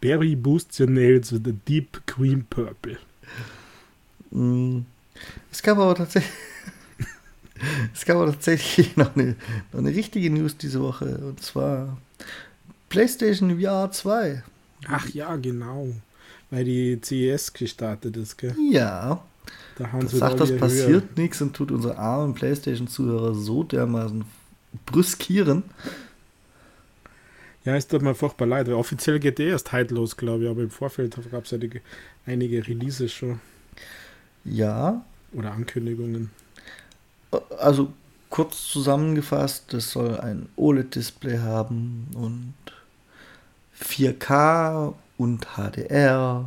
Berry boosts your nails with a deep cream purple. Mm. Es gab aber tatsächlich es gab aber tatsächlich [laughs] noch eine, noch eine richtige News diese Woche und zwar PlayStation VR 2. Ach ja, genau. Weil die CES gestartet ist, gell? Ja. Da haben das sie sagt, das passiert nichts und tut unsere armen PlayStation-Zuhörer so dermaßen brüskieren. Ja, ist doch mal furchtbar leid, weil offiziell geht der erst heute los, glaube ich, aber im Vorfeld gab es ja die, einige Releases schon. Ja. Oder Ankündigungen. Also kurz zusammengefasst, das soll ein OLED-Display haben und 4K und HDR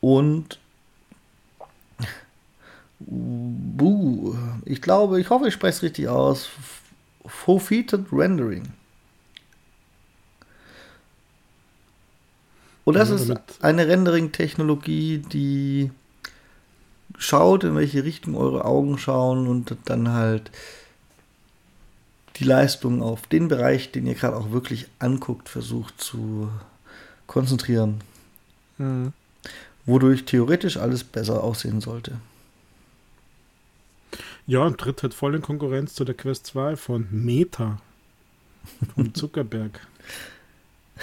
und Buh, ich glaube, ich hoffe, ich spreche es richtig aus. Full-Featured Rendering. Und das ja, ist eine Rendering-Technologie, die schaut, in welche Richtung eure Augen schauen und dann halt die Leistung auf den Bereich, den ihr gerade auch wirklich anguckt, versucht zu konzentrieren. Mhm. Wodurch theoretisch alles besser aussehen sollte. Ja, und tritt halt voll in Konkurrenz zu der Quest 2 von Meta. Von [laughs] Zuckerberg. [laughs]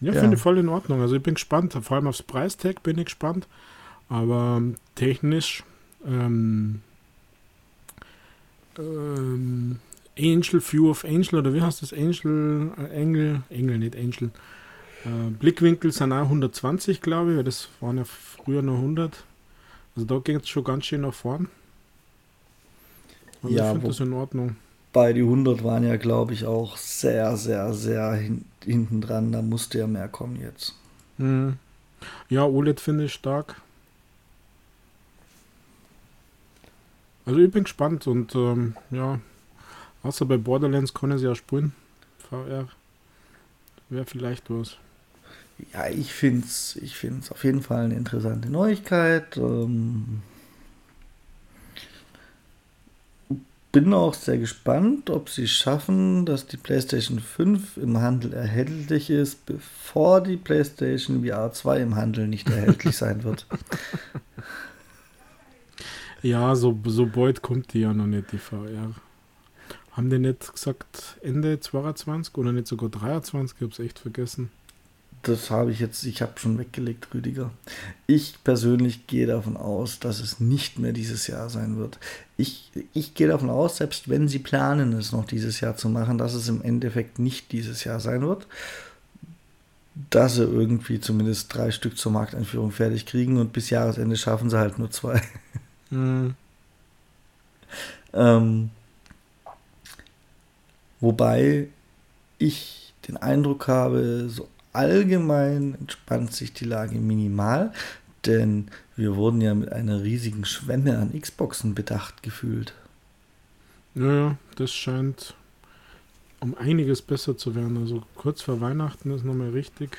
Ja, ja. finde ich voll in Ordnung. Also ich bin gespannt. Vor allem aufs Preistag bin ich gespannt. Aber technisch ähm, ähm, Angel, View of Angel oder wie heißt das? Angel, äh, Engel, Engel, nicht Angel. Äh, Blickwinkel sind auch 120, glaube ich, weil das waren ja früher nur 100. Also da ging es schon ganz schön nach vorn. Also ja, ich finde das in Ordnung. Bei die 100 waren ja, glaube ich, auch sehr, sehr, sehr hin, hinten dran. Da musste ja mehr kommen jetzt. Mhm. Ja, OLED finde ich stark. Also ich bin gespannt und ähm, ja, außer bei Borderlands können sie ja spielen. VR wäre vielleicht was. Ja, ich finde es ich find's auf jeden Fall eine interessante Neuigkeit. Ähm, bin auch sehr gespannt, ob sie schaffen, dass die PlayStation 5 im Handel erhältlich ist, bevor die PlayStation VR 2 im Handel nicht erhältlich sein wird. [laughs] Ja, so, so bald kommt die ja noch nicht, die VR. Haben die nicht gesagt Ende 22 oder nicht sogar 23? Ich habe es echt vergessen das habe ich jetzt, ich habe schon weggelegt, Rüdiger. Ich persönlich gehe davon aus, dass es nicht mehr dieses Jahr sein wird. Ich, ich gehe davon aus, selbst wenn sie planen, es noch dieses Jahr zu machen, dass es im Endeffekt nicht dieses Jahr sein wird. Dass sie irgendwie zumindest drei Stück zur Markteinführung fertig kriegen und bis Jahresende schaffen sie halt nur zwei. [laughs] Mhm. ähm, wobei ich den Eindruck habe, so allgemein entspannt sich die Lage minimal, denn wir wurden ja mit einer riesigen Schwemme an Xboxen bedacht gefühlt. Naja, das scheint um einiges besser zu werden. Also kurz vor Weihnachten ist nochmal richtig,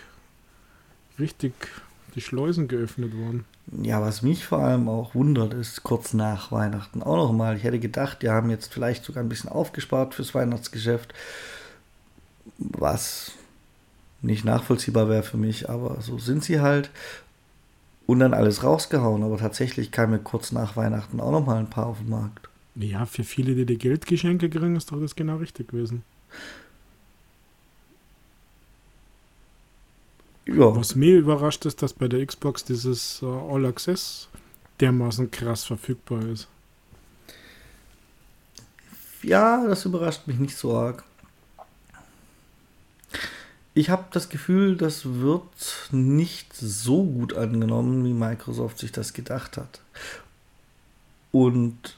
richtig die Schleusen geöffnet worden. Ja, was mich vor allem auch wundert, ist kurz nach Weihnachten auch nochmal. Ich hätte gedacht, die haben jetzt vielleicht sogar ein bisschen aufgespart fürs Weihnachtsgeschäft, was nicht nachvollziehbar wäre für mich, aber so sind sie halt. Und dann alles rausgehauen, aber tatsächlich kam mir kurz nach Weihnachten auch noch mal ein paar auf den Markt. Ja, für viele, die die Geldgeschenke kriegen, ist doch das genau richtig gewesen. Ja. Was mir überrascht ist, dass bei der Xbox dieses uh, All Access dermaßen krass verfügbar ist. Ja, das überrascht mich nicht so arg ich habe das Gefühl, das wird nicht so gut angenommen, wie Microsoft sich das gedacht hat. Und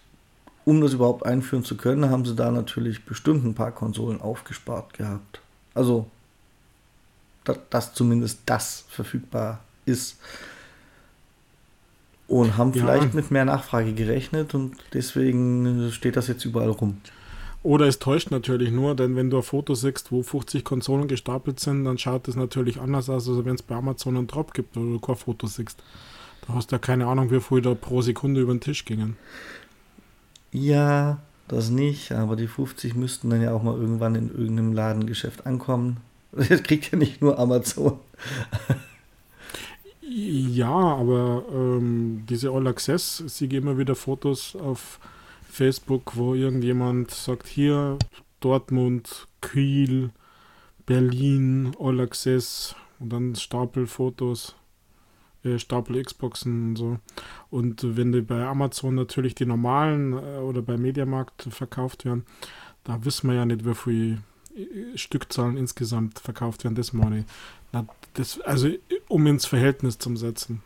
um das überhaupt einführen zu können, haben sie da natürlich bestimmt ein paar Konsolen aufgespart gehabt. Also, dass, zumindest das verfügbar ist. Und haben ja. vielleicht mit mehr Nachfrage gerechnet und deswegen steht das jetzt überall rum. Oder es täuscht natürlich nur, denn wenn du ein Foto siehst, wo 50 Konsolen gestapelt sind, dann schaut es natürlich anders aus, als wenn es bei Amazon einen Drop gibt oder du kein Foto siehst. Da hast du ja keine Ahnung, wie viel da pro Sekunde über den Tisch gingen. Ja, das nicht, aber die 50 müssten dann ja auch mal irgendwann in irgendeinem Ladengeschäft ankommen. [laughs] Das kriegt ja nicht nur Amazon. ja, aber ähm, diese All Access, sie geben immer wieder Fotos auf Facebook, wo irgendjemand sagt, hier Dortmund, Kiel, Berlin, All Access und dann Stapel Fotos, äh, Stapel Xboxen und so. Und wenn die bei Amazon natürlich die normalen äh, oder bei Mediamarkt verkauft werden, da wissen wir ja nicht, wie viel Stückzahlen insgesamt verkauft werden. Das meine ich. Na, das, also um ins Verhältnis zu setzen.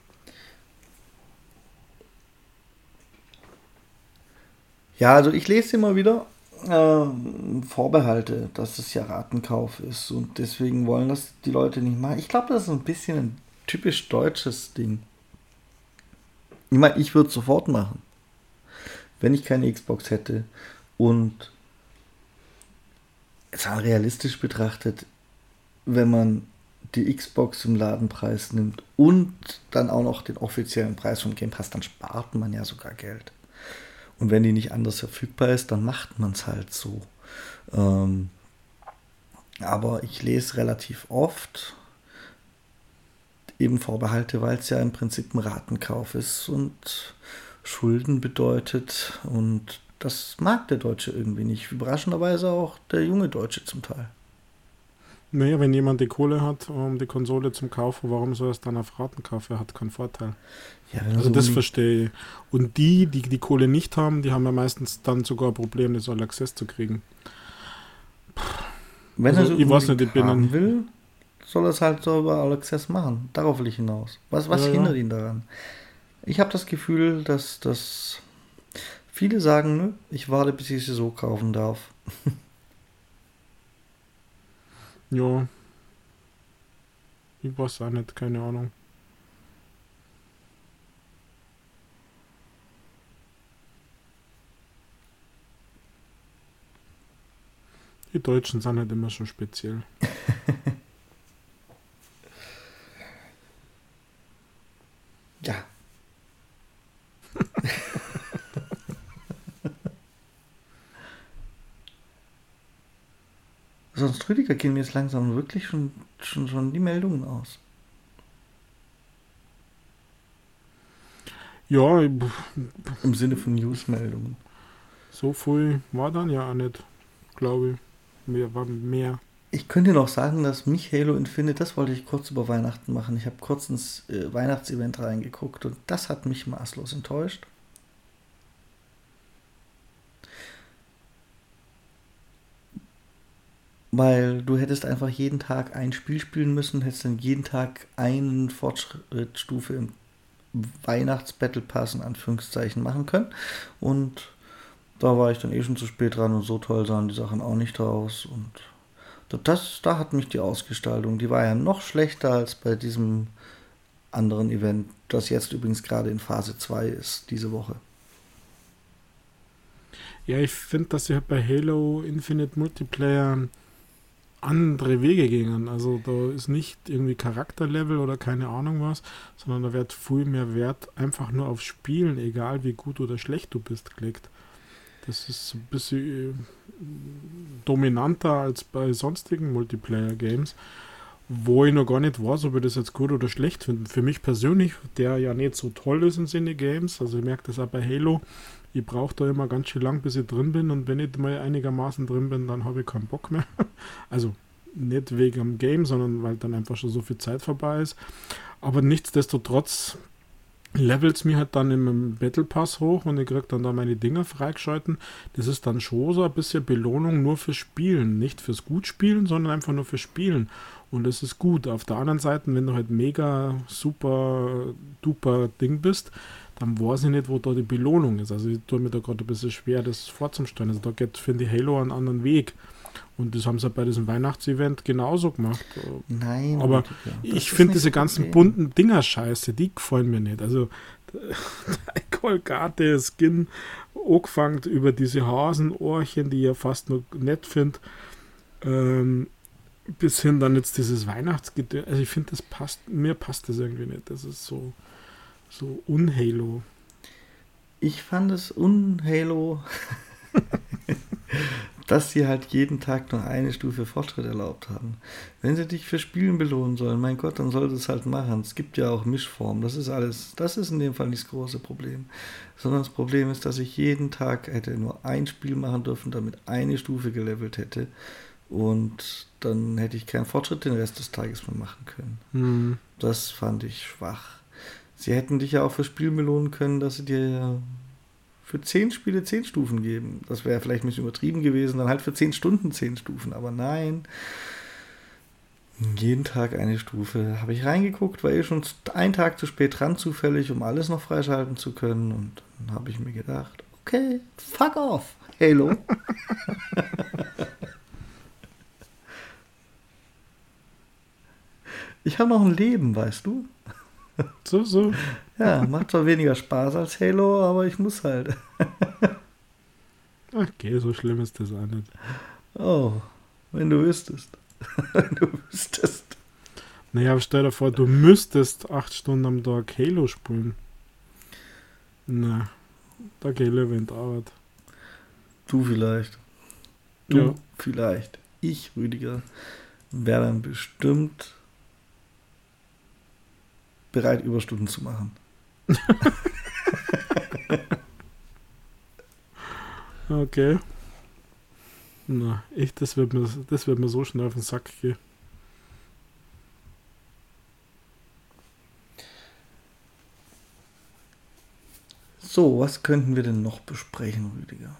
Ja, also ich lese immer wieder äh, Vorbehalte, dass es ja Ratenkauf ist und deswegen wollen das die Leute nicht machen. Ich glaube, das ist ein bisschen ein typisch deutsches Ding. Ich meine, ich würde sofort machen, wenn ich keine Xbox hätte und jetzt mal realistisch betrachtet, wenn man die Xbox im Ladenpreis nimmt und dann auch noch den offiziellen Preis vom Game Pass, dann spart man ja sogar Geld. Und wenn die nicht anders verfügbar ist, dann macht man es halt so. Ähm, aber ich lese relativ oft eben Vorbehalte, weil es ja im Prinzip ein Ratenkauf ist und Schulden bedeutet. Und das mag der Deutsche irgendwie nicht. Überraschenderweise auch der junge Deutsche zum Teil. Naja, wenn jemand die Kohle hat, um die Konsole zum kaufen, warum soll er es dann auf Raten kaufen? Er hat keinen Vorteil. Ja, also so das verstehe ich. Und die, die die Kohle nicht haben, die haben ja meistens dann sogar ein Problem, das All Access zu kriegen. Wenn also, er so ich weiß nicht, ich bin will, soll er es halt so über All Access machen. Darauf will ich hinaus. Was, was ja, hindert ja. ihn daran? Ich habe das Gefühl, dass das Viele sagen, nö, ich warte, bis ich sie so kaufen darf. [laughs] ja. Ich weiß auch nicht, keine Ahnung. Die Deutschen sind halt immer schon speziell. [laughs] ja. [laughs] Sonst, Rüdiger, gehen mir jetzt langsam wirklich schon, schon, schon die Meldungen aus. Ja, im Sinne von News-Meldungen. So viel war dann ja auch nicht, glaube ich. Mehr war mehr. Ich könnte noch sagen, dass mich Halo Infinite, das wollte ich kurz über Weihnachten machen. Ich habe kurz ins äh, Weihnachtsevent reingeguckt und das hat mich maßlos enttäuscht. Weil du hättest einfach jeden Tag ein Spiel spielen müssen, hättest dann jeden Tag eine Fortschrittsstufe im Weihnachts-Battle Pass in Anführungszeichen machen können. Und da war ich dann eh schon zu spät dran und so toll sahen die Sachen auch nicht aus. Und das, da hat mich die Ausgestaltung, die war ja noch schlechter als bei diesem anderen Event, das jetzt übrigens gerade in Phase 2 ist, diese Woche. Ja, ich finde, dass sie bei Halo Infinite Multiplayer andere Wege gingen. Also da ist nicht irgendwie Charakterlevel oder keine Ahnung was, sondern da wird viel mehr Wert einfach nur auf Spielen, egal wie gut oder schlecht du bist, gelegt. Das ist ein bisschen äh, dominanter als bei sonstigen Multiplayer-Games, wo ich noch gar nicht weiß, ob ich das jetzt gut oder schlecht finde. Für mich persönlich, der ja nicht so toll ist in Sinne Games, also ich merke das auch bei Halo, ich brauche da immer ganz schön lang, bis ich drin bin und wenn ich mal einigermaßen drin bin, dann habe ich keinen Bock mehr. [laughs] Also nicht wegen dem Game, sondern weil dann einfach schon so viel Zeit vorbei ist. Aber nichtsdestotrotz levelt es mir halt dann im Battle Pass hoch und ich kriege dann da meine Dinger freigeschalten. Das ist dann schon so ein bisschen Belohnung nur fürs Spielen. Nicht fürs Gutspielen, sondern einfach nur fürs Spielen. Und das ist gut. Auf der anderen Seite, wenn du halt mega super duper Ding bist, dann weiß ich nicht, wo da die Belohnung ist. Also ich tue mir da gerade ein bisschen schwer, das vorzustellen. Also da geht, finde ich, Halo einen anderen Weg. Und das haben sie bei diesem Weihnachtsevent genauso gemacht. Nein. Aber ich finde diese ganzen Problem. bunten Dinger scheiße, die gefallen mir nicht. Also [laughs] der Kolgate Skin angefangen über diese Hasenohrchen, die ich ja fast nur nett finde. Ähm, bis hin dann jetzt dieses Weihnachtsgedöns. Also ich finde, das passt, mir passt das irgendwie nicht. Das ist so, so un-Halo. Ich fand es un-Halo. [laughs] dass sie halt jeden Tag nur eine Stufe Fortschritt erlaubt haben. Wenn sie dich für Spielen belohnen sollen, mein Gott, dann sollte es halt machen. Es gibt ja auch Mischformen. Das ist alles, das ist in dem Fall nicht das große Problem. Sondern das Problem ist, dass ich jeden Tag hätte nur ein Spiel machen dürfen, damit eine Stufe gelevelt hätte. Und dann hätte ich keinen Fortschritt den Rest des Tages mehr machen können. Mhm. Das fand ich schwach. Sie hätten dich ja auch für Spiel belohnen können, dass sie dir für zehn Spiele zehn Stufen geben. Das wäre vielleicht ein bisschen übertrieben gewesen, dann halt für zehn Stunden zehn Stufen, aber nein. Jeden Tag eine Stufe. Habe ich reingeguckt, war eh schon einen Tag zu spät dran, zufällig, um alles noch freischalten zu können. Und dann habe ich mir gedacht, okay, fuck off, Halo. [laughs] ich habe noch ein Leben, weißt du? [laughs] So, so. Ja, macht zwar weniger Spaß als Halo, aber ich muss halt. [laughs] Okay, so schlimm ist das auch nicht. Oh, wenn du wüsstest. [laughs] wenn du wüsstest. Naja, stell dir vor, du müsstest acht Stunden am Tag Halo spielen. Na, da geht die Arbeit. Du vielleicht. Du ja. vielleicht. Ich, Rüdiger, wäre dann bestimmt bereit, Überstunden zu machen. [laughs] okay. Na, ich, das wird mir, das wird mir so schnell auf den Sack gehen. So, was könnten wir denn noch besprechen, Rüdiger?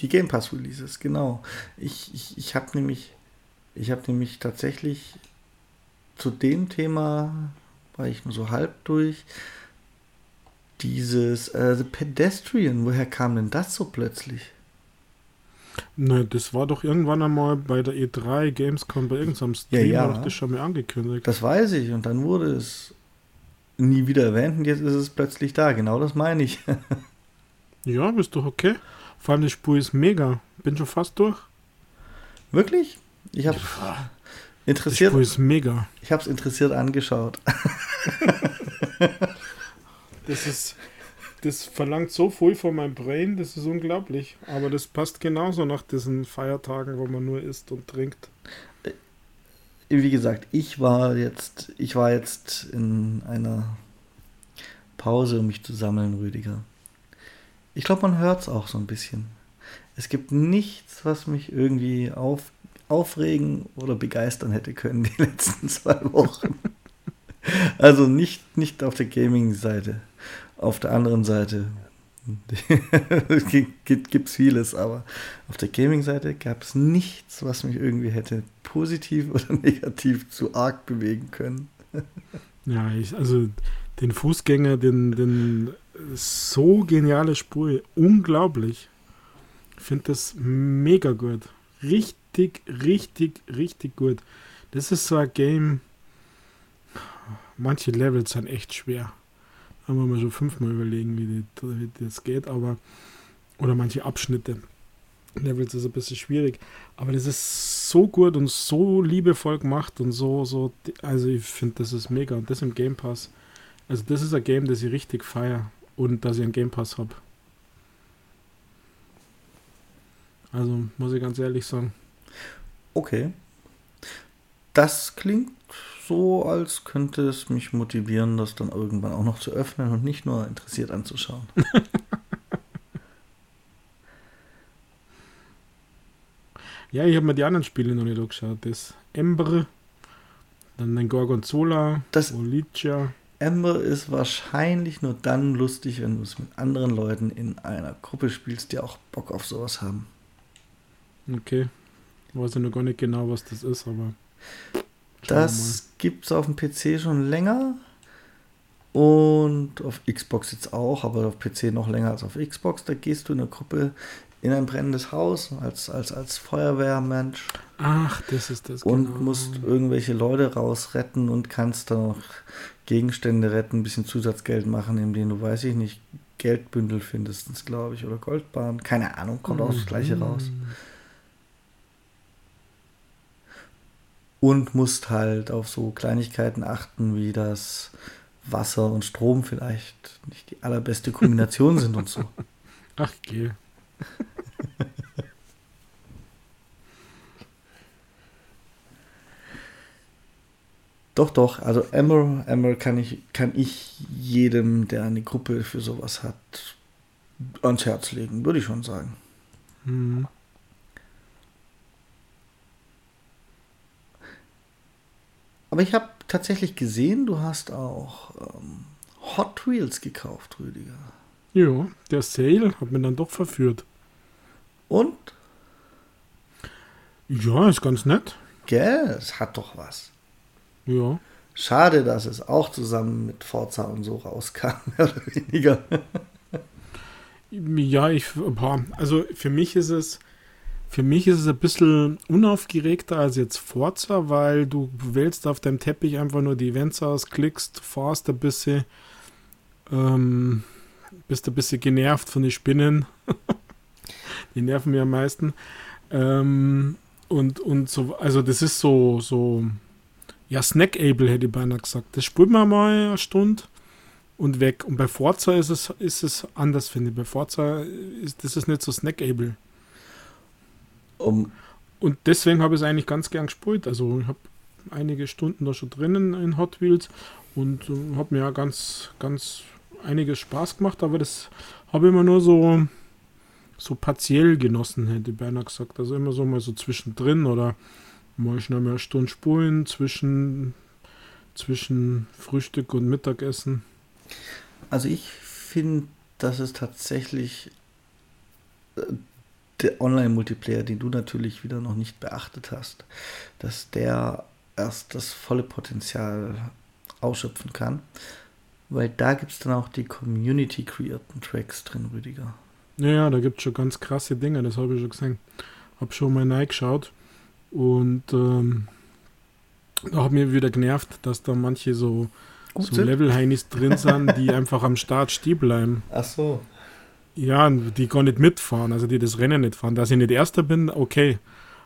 Die Game Pass Releases, genau. Ich, ich, ich habe nämlich, ich habe nämlich tatsächlich zu dem Thema war ich nur so halb durch. dieses äh, The Pedestrian, woher kam denn das so plötzlich? Ne, das war doch irgendwann einmal bei der E3 Gamescom bei irgendeinem Stream, Ja, ja. war das schon mal angekündigt. Das weiß ich und dann wurde es nie wieder erwähnt und jetzt ist es plötzlich da. Genau das meine ich. [laughs] Ja, ist doch okay. Vor allem das Spiel ist mega. Bin schon fast durch. Wirklich? Ich habe interessiert, ist mega. ich habe es interessiert angeschaut. [laughs] Das ist. Das verlangt so viel von meinem Brain, das ist unglaublich. Aber das passt genauso nach diesen Feiertagen, wo man nur isst und trinkt. Wie gesagt, ich war jetzt, ich war jetzt in einer Pause, um mich zu sammeln, Rüdiger. Ich glaube, man hört es auch so ein bisschen. Es gibt nichts, was mich irgendwie auf, aufregen oder begeistern hätte können die [laughs] letzten zwei Wochen. Also nicht, nicht auf der Gaming-Seite. Auf der anderen Seite [laughs] gibt es vieles, aber auf der Gaming-Seite gab es nichts, was mich irgendwie hätte positiv [laughs] oder negativ zu arg bewegen können. Ja, ich, also den Fußgänger, den, den so geniale Spur, unglaublich. Ich finde das mega gut. Richtig, richtig, richtig gut. Das ist so ein Game. Manche Levels sind echt schwer. Da wir mal schon fünfmal überlegen, wie, die, wie das geht, aber. Oder manche Abschnitte. Levels ist ein bisschen schwierig. Aber das ist so gut und so liebevoll gemacht und so, so. Also ich finde, das ist mega. Und das im Game Pass. Also das ist ein Game, das ich richtig feiere und dass ich einen Game Pass habe. Also muss ich ganz ehrlich sagen. Okay. Das klingt so, als könnte es mich motivieren, das dann irgendwann auch noch zu öffnen und nicht nur interessiert anzuschauen. [laughs] Ja, ich habe mir die anderen Spiele noch nicht angeschaut. Das Ember, dann den Gorgonzola, Das- Olicia. Ember ist wahrscheinlich nur dann lustig, wenn du es mit anderen Leuten in einer Gruppe spielst, die auch Bock auf sowas haben. Okay. Weiß ich noch gar nicht genau, was das ist, aber. Das gibt es auf dem PC schon länger und auf Xbox jetzt auch, aber auf PC noch länger als auf Xbox. Da gehst du in einer Gruppe in ein brennendes Haus als, als, als Feuerwehrmensch. Ach, das ist das. und genau. musst irgendwelche Leute rausretten und kannst dann noch Gegenstände retten, ein bisschen Zusatzgeld machen, indem du, weiß ich nicht, Geldbündel findest, glaube ich, oder Goldbahn. Keine Ahnung, kommt auch das gleiche Mhm. raus. Und musst halt auf so Kleinigkeiten achten, wie das Wasser und Strom vielleicht nicht die allerbeste Kombination sind und so. [laughs] Ach, geh. [laughs] Doch, doch, also Emmer, Emmer kann ich, kann ich jedem, der eine Gruppe für sowas hat, ans Herz legen, würde ich schon sagen. Hm. Aber ich habe tatsächlich gesehen, du hast auch ähm, Hot Wheels gekauft, Rüdiger. Ja, der Sale hat mich dann doch verführt. Und, Ja, ist ganz nett. gell, es hat doch was. Ja. Schade, dass es auch zusammen mit Forza und so rauskam, [laughs] mehr oder weniger. Ja, ich, also für mich ist es, für mich ist es ein bisschen unaufgeregter als jetzt Forza, weil du wählst auf deinem Teppich einfach nur die Events aus, klickst, fahrst ein bisschen, ähm, bist ein bisschen genervt von den Spinnen. [laughs] die nerven mir am meisten. Ähm, und, und so, also das ist so, so, ja, Snackable hätte ich beinahe gesagt. Das spielt man mal eine Stunde und weg. Und bei Forza ist es, ist es anders, finde ich. Bei Forza ist das ist nicht so snackable. Um, Und deswegen habe ich es eigentlich ganz gern gespielt. Also ich habe einige Stunden da schon drinnen in Hot Wheels und äh, habe mir ja ganz, ganz einiges Spaß gemacht, aber das habe ich immer nur so, so partiell genossen, hätte beinahe gesagt. Also immer so mal so zwischendrin oder mal schnell mal eine Stunde spulen zwischen, zwischen Frühstück und Mittagessen. also ich finde, dass es tatsächlich äh, der Online-Multiplayer, den du natürlich wieder noch nicht beachtet hast, dass der erst das volle Potenzial ausschöpfen kann. Weil da gibt es dann auch die Community-kreierten Tracks drin, Rüdiger. Ja, ja, da gibt es schon ganz krasse Dinge, das habe ich schon gesehen. Habe schon mal reingeschaut und ähm, da hat mir wieder genervt, dass da manche so, so Level-Heinis drin [laughs] sind, die einfach am Start stehen bleiben. Ach so. Ja, die gar nicht mitfahren, also die das Rennen nicht fahren. Dass ich nicht Erster bin, okay,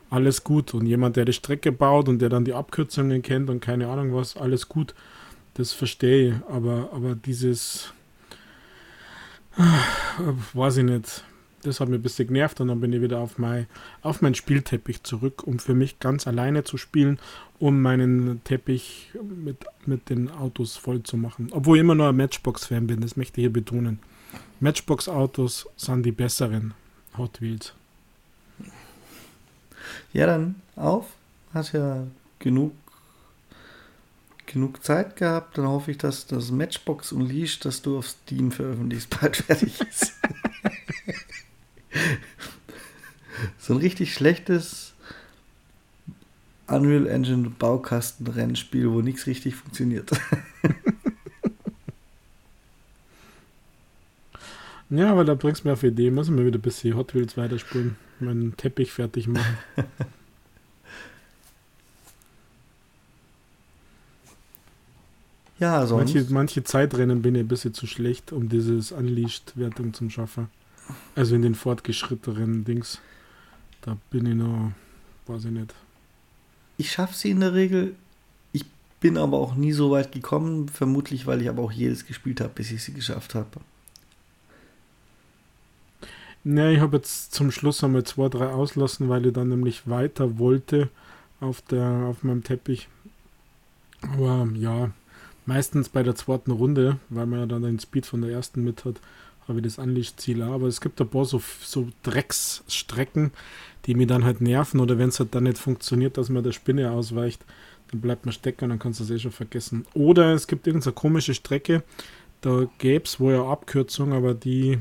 alles gut. Und jemand, der die Strecke baut und der dann die Abkürzungen kennt und keine Ahnung was, alles gut. Das verstehe ich. Aber, aber dieses, äh, weiß ich nicht. Das hat mich ein bisschen genervt und dann bin ich wieder auf, mein, auf meinen Spielteppich zurück, um für mich ganz alleine zu spielen, um meinen Teppich mit, mit den Autos voll zu machen. Obwohl ich immer noch ein Matchbox-Fan bin, das möchte ich hier betonen. Matchbox-Autos sind die besseren Hot Wheels. Ja, dann auf. Hast ja genug, genug Zeit gehabt. Dann hoffe ich, dass das Matchbox Unleashed, das du auf Steam veröffentlichst, bald fertig ist. [laughs] so ein richtig schlechtes Unreal Engine Baukasten-Rennspiel, wo nichts richtig funktioniert. [laughs] Ja, aber da bringst du mir auf Idee, müssen wir wieder ein bisschen Hot Wheels weiterspulen, meinen Teppich fertig machen. [laughs] ja, sonst. Manche, manche Zeitrennen bin ich ein bisschen zu schlecht, um dieses Unleashed-Wertung zu schaffen. Also in den fortgeschrittenen Dings. Da bin ich noch, weiß ich nicht. Ich schaffe sie in der Regel. Ich bin aber auch nie so weit gekommen, vermutlich, weil ich aber auch jedes gespielt habe, bis ich sie geschafft habe. Ne, ich habe jetzt zum Schluss einmal zwei, drei auslassen, weil ich dann nämlich weiter wollte auf, der, auf meinem Teppich. Aber ja, meistens bei der zweiten Runde, weil man ja dann den Speed von der ersten mit hat, habe ich das Anlichtziel. Aber es gibt ein paar so, so Drecksstrecken, die mir dann halt nerven oder wenn es halt dann nicht funktioniert, dass man der Spinne ausweicht, dann bleibt man stecken und dann kannst du es eh schon vergessen. Oder es gibt irgendeine komische Strecke, da gäbe es wohl eine Abkürzung, aber die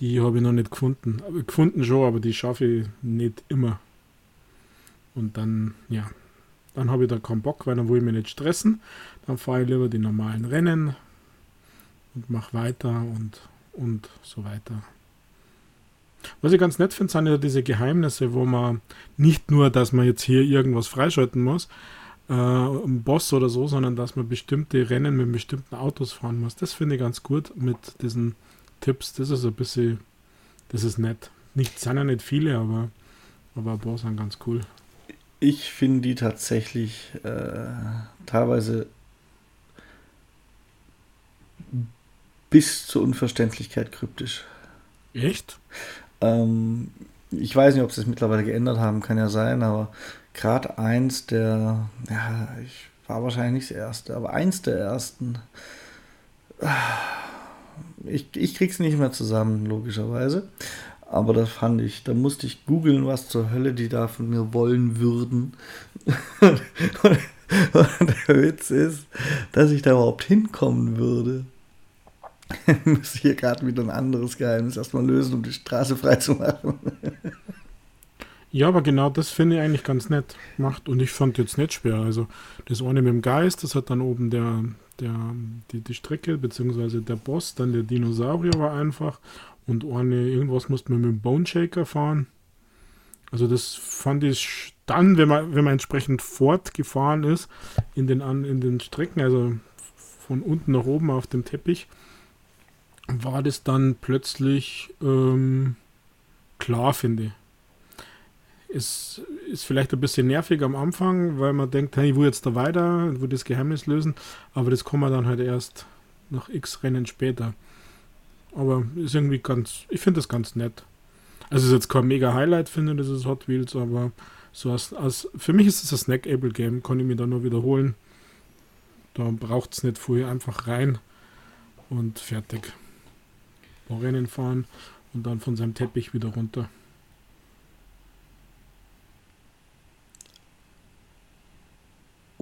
die habe ich noch nicht gefunden. Aber gefunden schon, aber die schaffe ich nicht immer. Und dann, ja, dann habe ich da keinen Bock, weil dann will ich mich nicht stressen. Dann fahre ich lieber die normalen Rennen und mache weiter und, und so weiter. Was ich ganz nett finde, sind ja diese Geheimnisse, wo man nicht nur, dass man jetzt hier irgendwas freischalten muss, äh, ein Boss oder so, sondern dass man bestimmte Rennen mit bestimmten Autos fahren muss. Das finde ich ganz gut mit diesen Tipps, das ist ein bisschen, das ist nett. Nicht, sind ja nicht viele, aber, aber ein paar sind ganz cool. Ich finde die tatsächlich äh, teilweise bis zur Unverständlichkeit kryptisch. Echt? Ähm, ich weiß nicht, ob sie es mittlerweile geändert haben, kann ja sein, aber gerade eins der, ja, ich war wahrscheinlich nicht das erste, aber eins der ersten. Äh, ich, ich krieg's nicht mehr zusammen, logischerweise. Aber das fand ich, da musste ich googeln, was zur Hölle die da von mir wollen würden. und, der Witz ist, dass ich da überhaupt hinkommen würde. Ich muss hier gerade wieder ein anderes Geheimnis erstmal lösen, um die Straße frei zu machen. Ja, aber genau das finde ich eigentlich ganz nett gemacht. Und ich fand jetzt nicht schwer. Also das eine mit dem Geist, das hat dann oben der, der, die, die Strecke, beziehungsweise der Boss, dann der Dinosaurier war einfach und eine, irgendwas musste man mit dem Bone Shaker fahren. Also das fand ich dann, wenn man, wenn man entsprechend fortgefahren ist in den, in den Strecken, also von unten nach oben auf dem Teppich, war das dann plötzlich ähm, klar, finde ich. Es ist vielleicht ein bisschen nervig am Anfang, weil man denkt, hey, ich will jetzt da weiter, ich will das Geheimnis lösen, aber das kann man dann halt erst nach x Rennen später. Aber ist irgendwie ganz, ich finde das ganz nett. Also ist jetzt kein mega Highlight, finde ich, ist Hot Wheels, aber so als, als für mich ist es ein Snackable Game, kann ich mir dann nur wiederholen. Da braucht es nicht vorher einfach rein und fertig. Rennen fahren und dann von seinem Teppich wieder runter.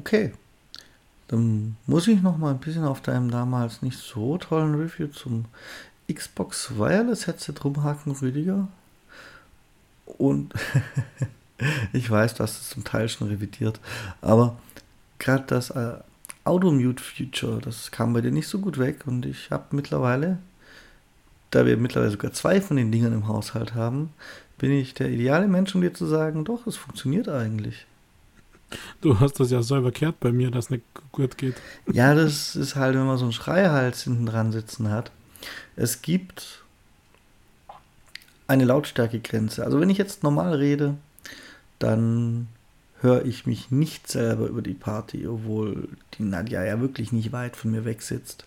Okay. Dann muss ich noch mal ein bisschen auf deinem damals nicht so tollen Review zum Xbox Wireless Headset rumhaken, Rüdiger. Und [laughs] ich weiß, du hast es zum Teil schon revidiert, aber gerade das äh, Auto-Mute-Feature, das kam bei dir nicht so gut weg und ich habe mittlerweile, da wir mittlerweile sogar zwei von den Dingern im Haushalt haben, bin ich der ideale Mensch, um dir zu sagen, doch, es funktioniert eigentlich. Du hast das ja selber kehrt bei mir, dass nicht gut geht. Ja, das ist halt, wenn man so einen Schreihals hinten dran sitzen hat. Es gibt eine Lautstärkegrenze. Also wenn ich jetzt normal rede, dann höre ich mich nicht selber über die Party, obwohl die Nadja ja wirklich nicht weit von mir weg sitzt.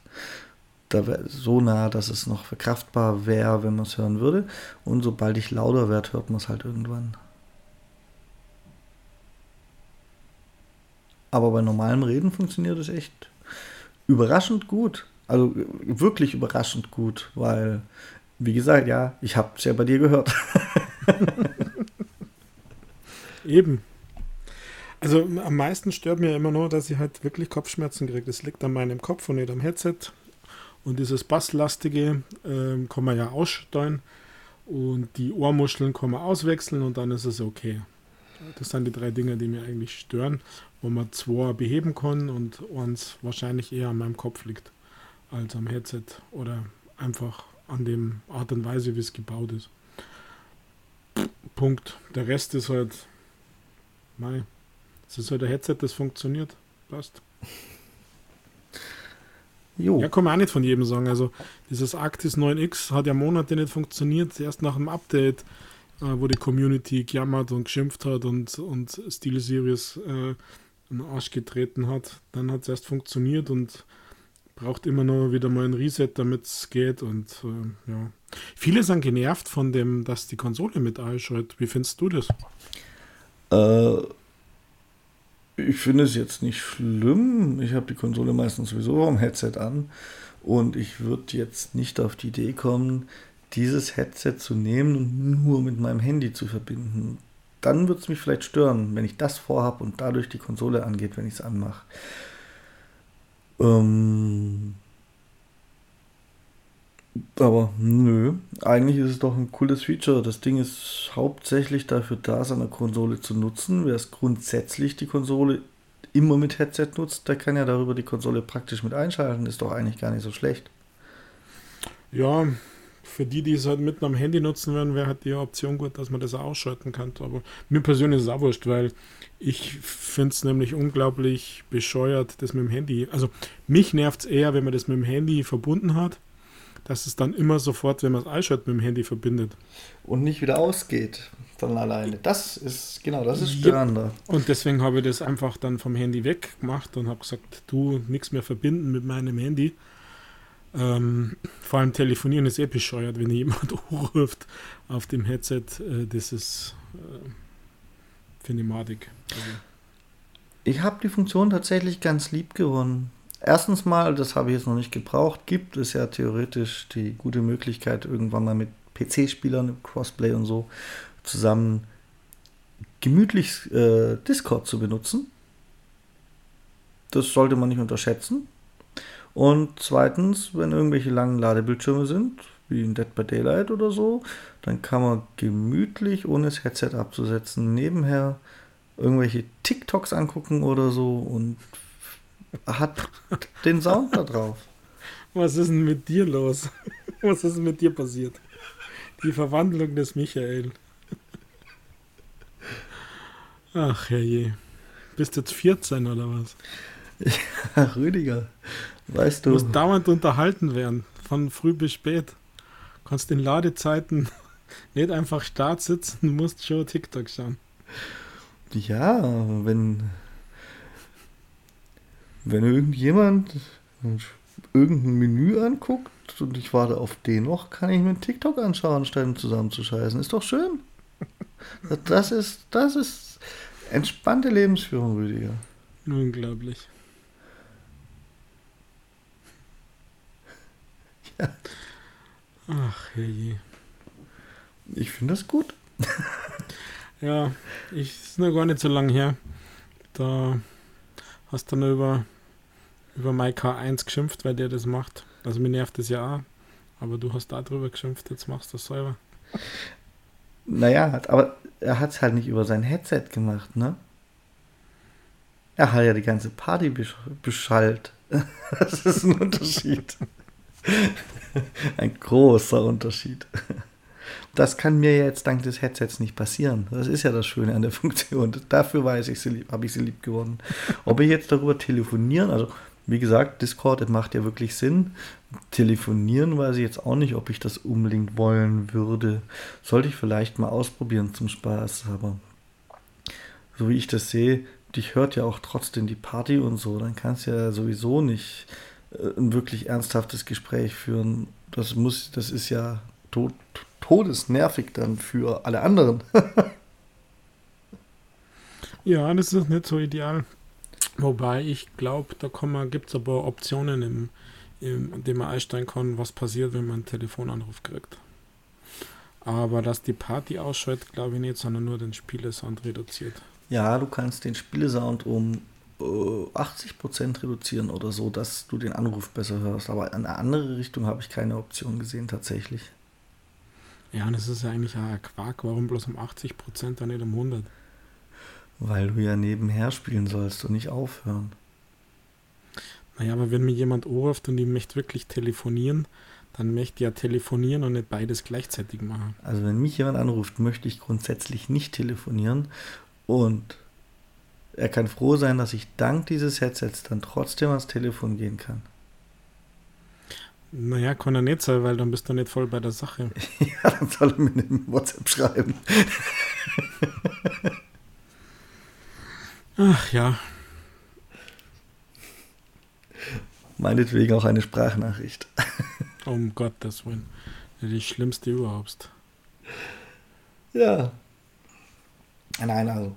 Da so nah, dass es noch verkraftbar wäre, wenn man es hören würde. Und sobald ich lauter werde, hört man es halt irgendwann. Aber bei normalem Reden funktioniert es echt überraschend gut. Also wirklich überraschend gut, weil, wie gesagt, ja, ich habe es ja bei dir gehört. [laughs] Eben. Also am meisten stört mir immer nur, dass ich halt wirklich Kopfschmerzen kriege. Das liegt an meinem Kopf und nicht am Headset. Und dieses Basslastige äh, kann man ja aussteuern. Und die Ohrmuscheln kann man auswechseln und dann ist es okay. Das sind die drei Dinge, die mir eigentlich stören, wo man zwei beheben kann und eins wahrscheinlich eher an meinem Kopf liegt als am Headset oder einfach an dem Art und Weise, wie es gebaut ist. Punkt. Der Rest ist halt, mei, es ist halt ein Headset, das funktioniert. Passt. Jo. Ja, kann man auch nicht von jedem sagen. Also, dieses Actis 9X hat ja Monate nicht funktioniert. Erst nach dem Update, äh, wo die Community gejammert und geschimpft hat und, und SteelSeries äh, einen Arsch getreten hat. Dann hat es erst funktioniert und braucht immer noch wieder mal ein Reset, damit es geht. Und äh, ja. Viele sind genervt von dem, dass die Konsole mit einschaltet. Wie findest du das? Äh, ich finde es jetzt nicht schlimm. Ich habe die Konsole meistens sowieso am Headset an. Und ich würde jetzt nicht auf die Idee kommen, dieses Headset zu nehmen und nur mit meinem Handy zu verbinden. Dann würde es mich vielleicht stören, wenn ich das vorhabe und dadurch die Konsole angeht, wenn ich es anmache. Ähm, aber nö, eigentlich ist es doch ein cooles Feature. Das Ding ist hauptsächlich dafür da, seine Konsole zu nutzen. Wer es grundsätzlich die Konsole immer mit Headset nutzt, der kann ja darüber die Konsole praktisch mit einschalten. Ist doch eigentlich gar nicht so schlecht. Ja, für die, die es halt mitten am Handy nutzen werden, wäre halt die Option gut, dass man das ausschalten kann. Aber mir persönlich ist es auch wurscht, weil ich finde es nämlich unglaublich bescheuert, das mit dem Handy. Also mich nervt es eher, wenn man das mit dem Handy verbunden hat, dass es dann immer sofort, wenn man es einschaltet, mit dem Handy verbindet. Und nicht wieder ausgeht von alleine. Das ist, genau, das ist störender. Und deswegen habe ich das einfach dann vom Handy weggemacht und habe gesagt, du, nichts mehr verbinden mit meinem Handy. Ähm, vor allem telefonieren ist eh bescheuert, wenn jemand [laughs] ruft auf dem Headset. Äh, das ist, äh, madig. Also. Ich habe die Funktion tatsächlich ganz lieb gewonnen. Erstens mal, das habe ich jetzt noch nicht gebraucht, gibt es ja theoretisch die gute Möglichkeit, irgendwann mal mit PC-Spielern, Crossplay und so, zusammen gemütlich äh, Discord zu benutzen. Das sollte man nicht unterschätzen. Und zweitens, wenn irgendwelche langen Ladebildschirme sind, wie in Dead by Daylight oder so, dann kann man gemütlich, ohne das Headset abzusetzen, nebenher irgendwelche TikToks angucken oder so und hat [laughs] den Sound da drauf. Was ist denn mit dir los? [laughs] Was ist mit dir passiert? Die Verwandlung des Michael. Ach herrje. Bist du jetzt 14 oder was? [laughs] Ja, Rüdiger. Weißt du. Du musst dauernd unterhalten werden, von früh bis spät. Kannst in Ladezeiten [laughs] nicht einfach Start sitzen, musst schon TikTok schauen. Ja, wenn, wenn irgendjemand irgendein Menü anguckt und ich warte auf den noch, kann ich mir TikTok anschauen, statt ihn zusammenzuscheißen. Ist doch schön. Das ist, das ist entspannte Lebensführung, Rüdiger. Unglaublich. Ach, herrje. Ich finde das gut. [laughs] ja, ich ist noch gar nicht so lange her. Da hast du dann über, über K 1 geschimpft, weil der das macht. Also mir nervt das ja auch. Aber du hast da drüber geschimpft, jetzt machst du das selber. Naja, aber er hat es halt nicht über sein Headset gemacht, ne? Er hat ja die ganze Party beschallt. [laughs] Das ist ein Unterschied. [laughs] Ein großer Unterschied. Das kann mir jetzt dank des Headsets nicht passieren. Das ist ja das Schöne an der Funktion. Dafür weiß ich habe ich sie lieb gewonnen. Ob ich jetzt darüber telefonieren, also wie gesagt, Discord macht ja wirklich Sinn. Telefonieren weiß ich jetzt auch nicht, ob ich das unbedingt wollen würde. Sollte ich vielleicht mal ausprobieren zum Spaß, aber so wie ich das sehe, dich hört ja auch trotzdem die Party und so, dann kannst du ja sowieso nicht ein wirklich ernsthaftes Gespräch führen. Das muss, das ist ja tot, todesnervig dann für alle anderen. [laughs] ja, das ist nicht so ideal. Wobei ich glaube, da gibt es aber Optionen, im, im, in denen man einstellen kann, was passiert, wenn man einen Telefonanruf kriegt. Aber dass die Party ausschaltet, glaube ich nicht, sondern nur den Spielesound reduziert. Ja, du kannst den Spielesound um äh, 80% reduzieren oder so, dass du den Anruf besser hörst. Aber in eine andere Richtung habe ich keine Option gesehen tatsächlich. Ja, und das ist ja eigentlich ein Quark. Warum bloß um 80% dann nicht um 100? Weil du ja nebenher spielen sollst und nicht aufhören. Naja, aber wenn mir jemand anruft und ich möchte wirklich telefonieren, dann möchte ich ja telefonieren und nicht beides gleichzeitig machen. Also wenn mich jemand anruft, möchte ich grundsätzlich nicht telefonieren und er kann froh sein, dass ich dank dieses Headsets dann trotzdem ans Telefon gehen kann. Naja, kann er nicht sein, weil dann bist du nicht voll bei der Sache. [laughs] ja, dann soll er mir eine WhatsApp schreiben. [laughs] Ach ja. Meinetwegen auch eine Sprachnachricht. [laughs] um Gottes Willen. Die schlimmste überhaupt. Ja. Nein, also.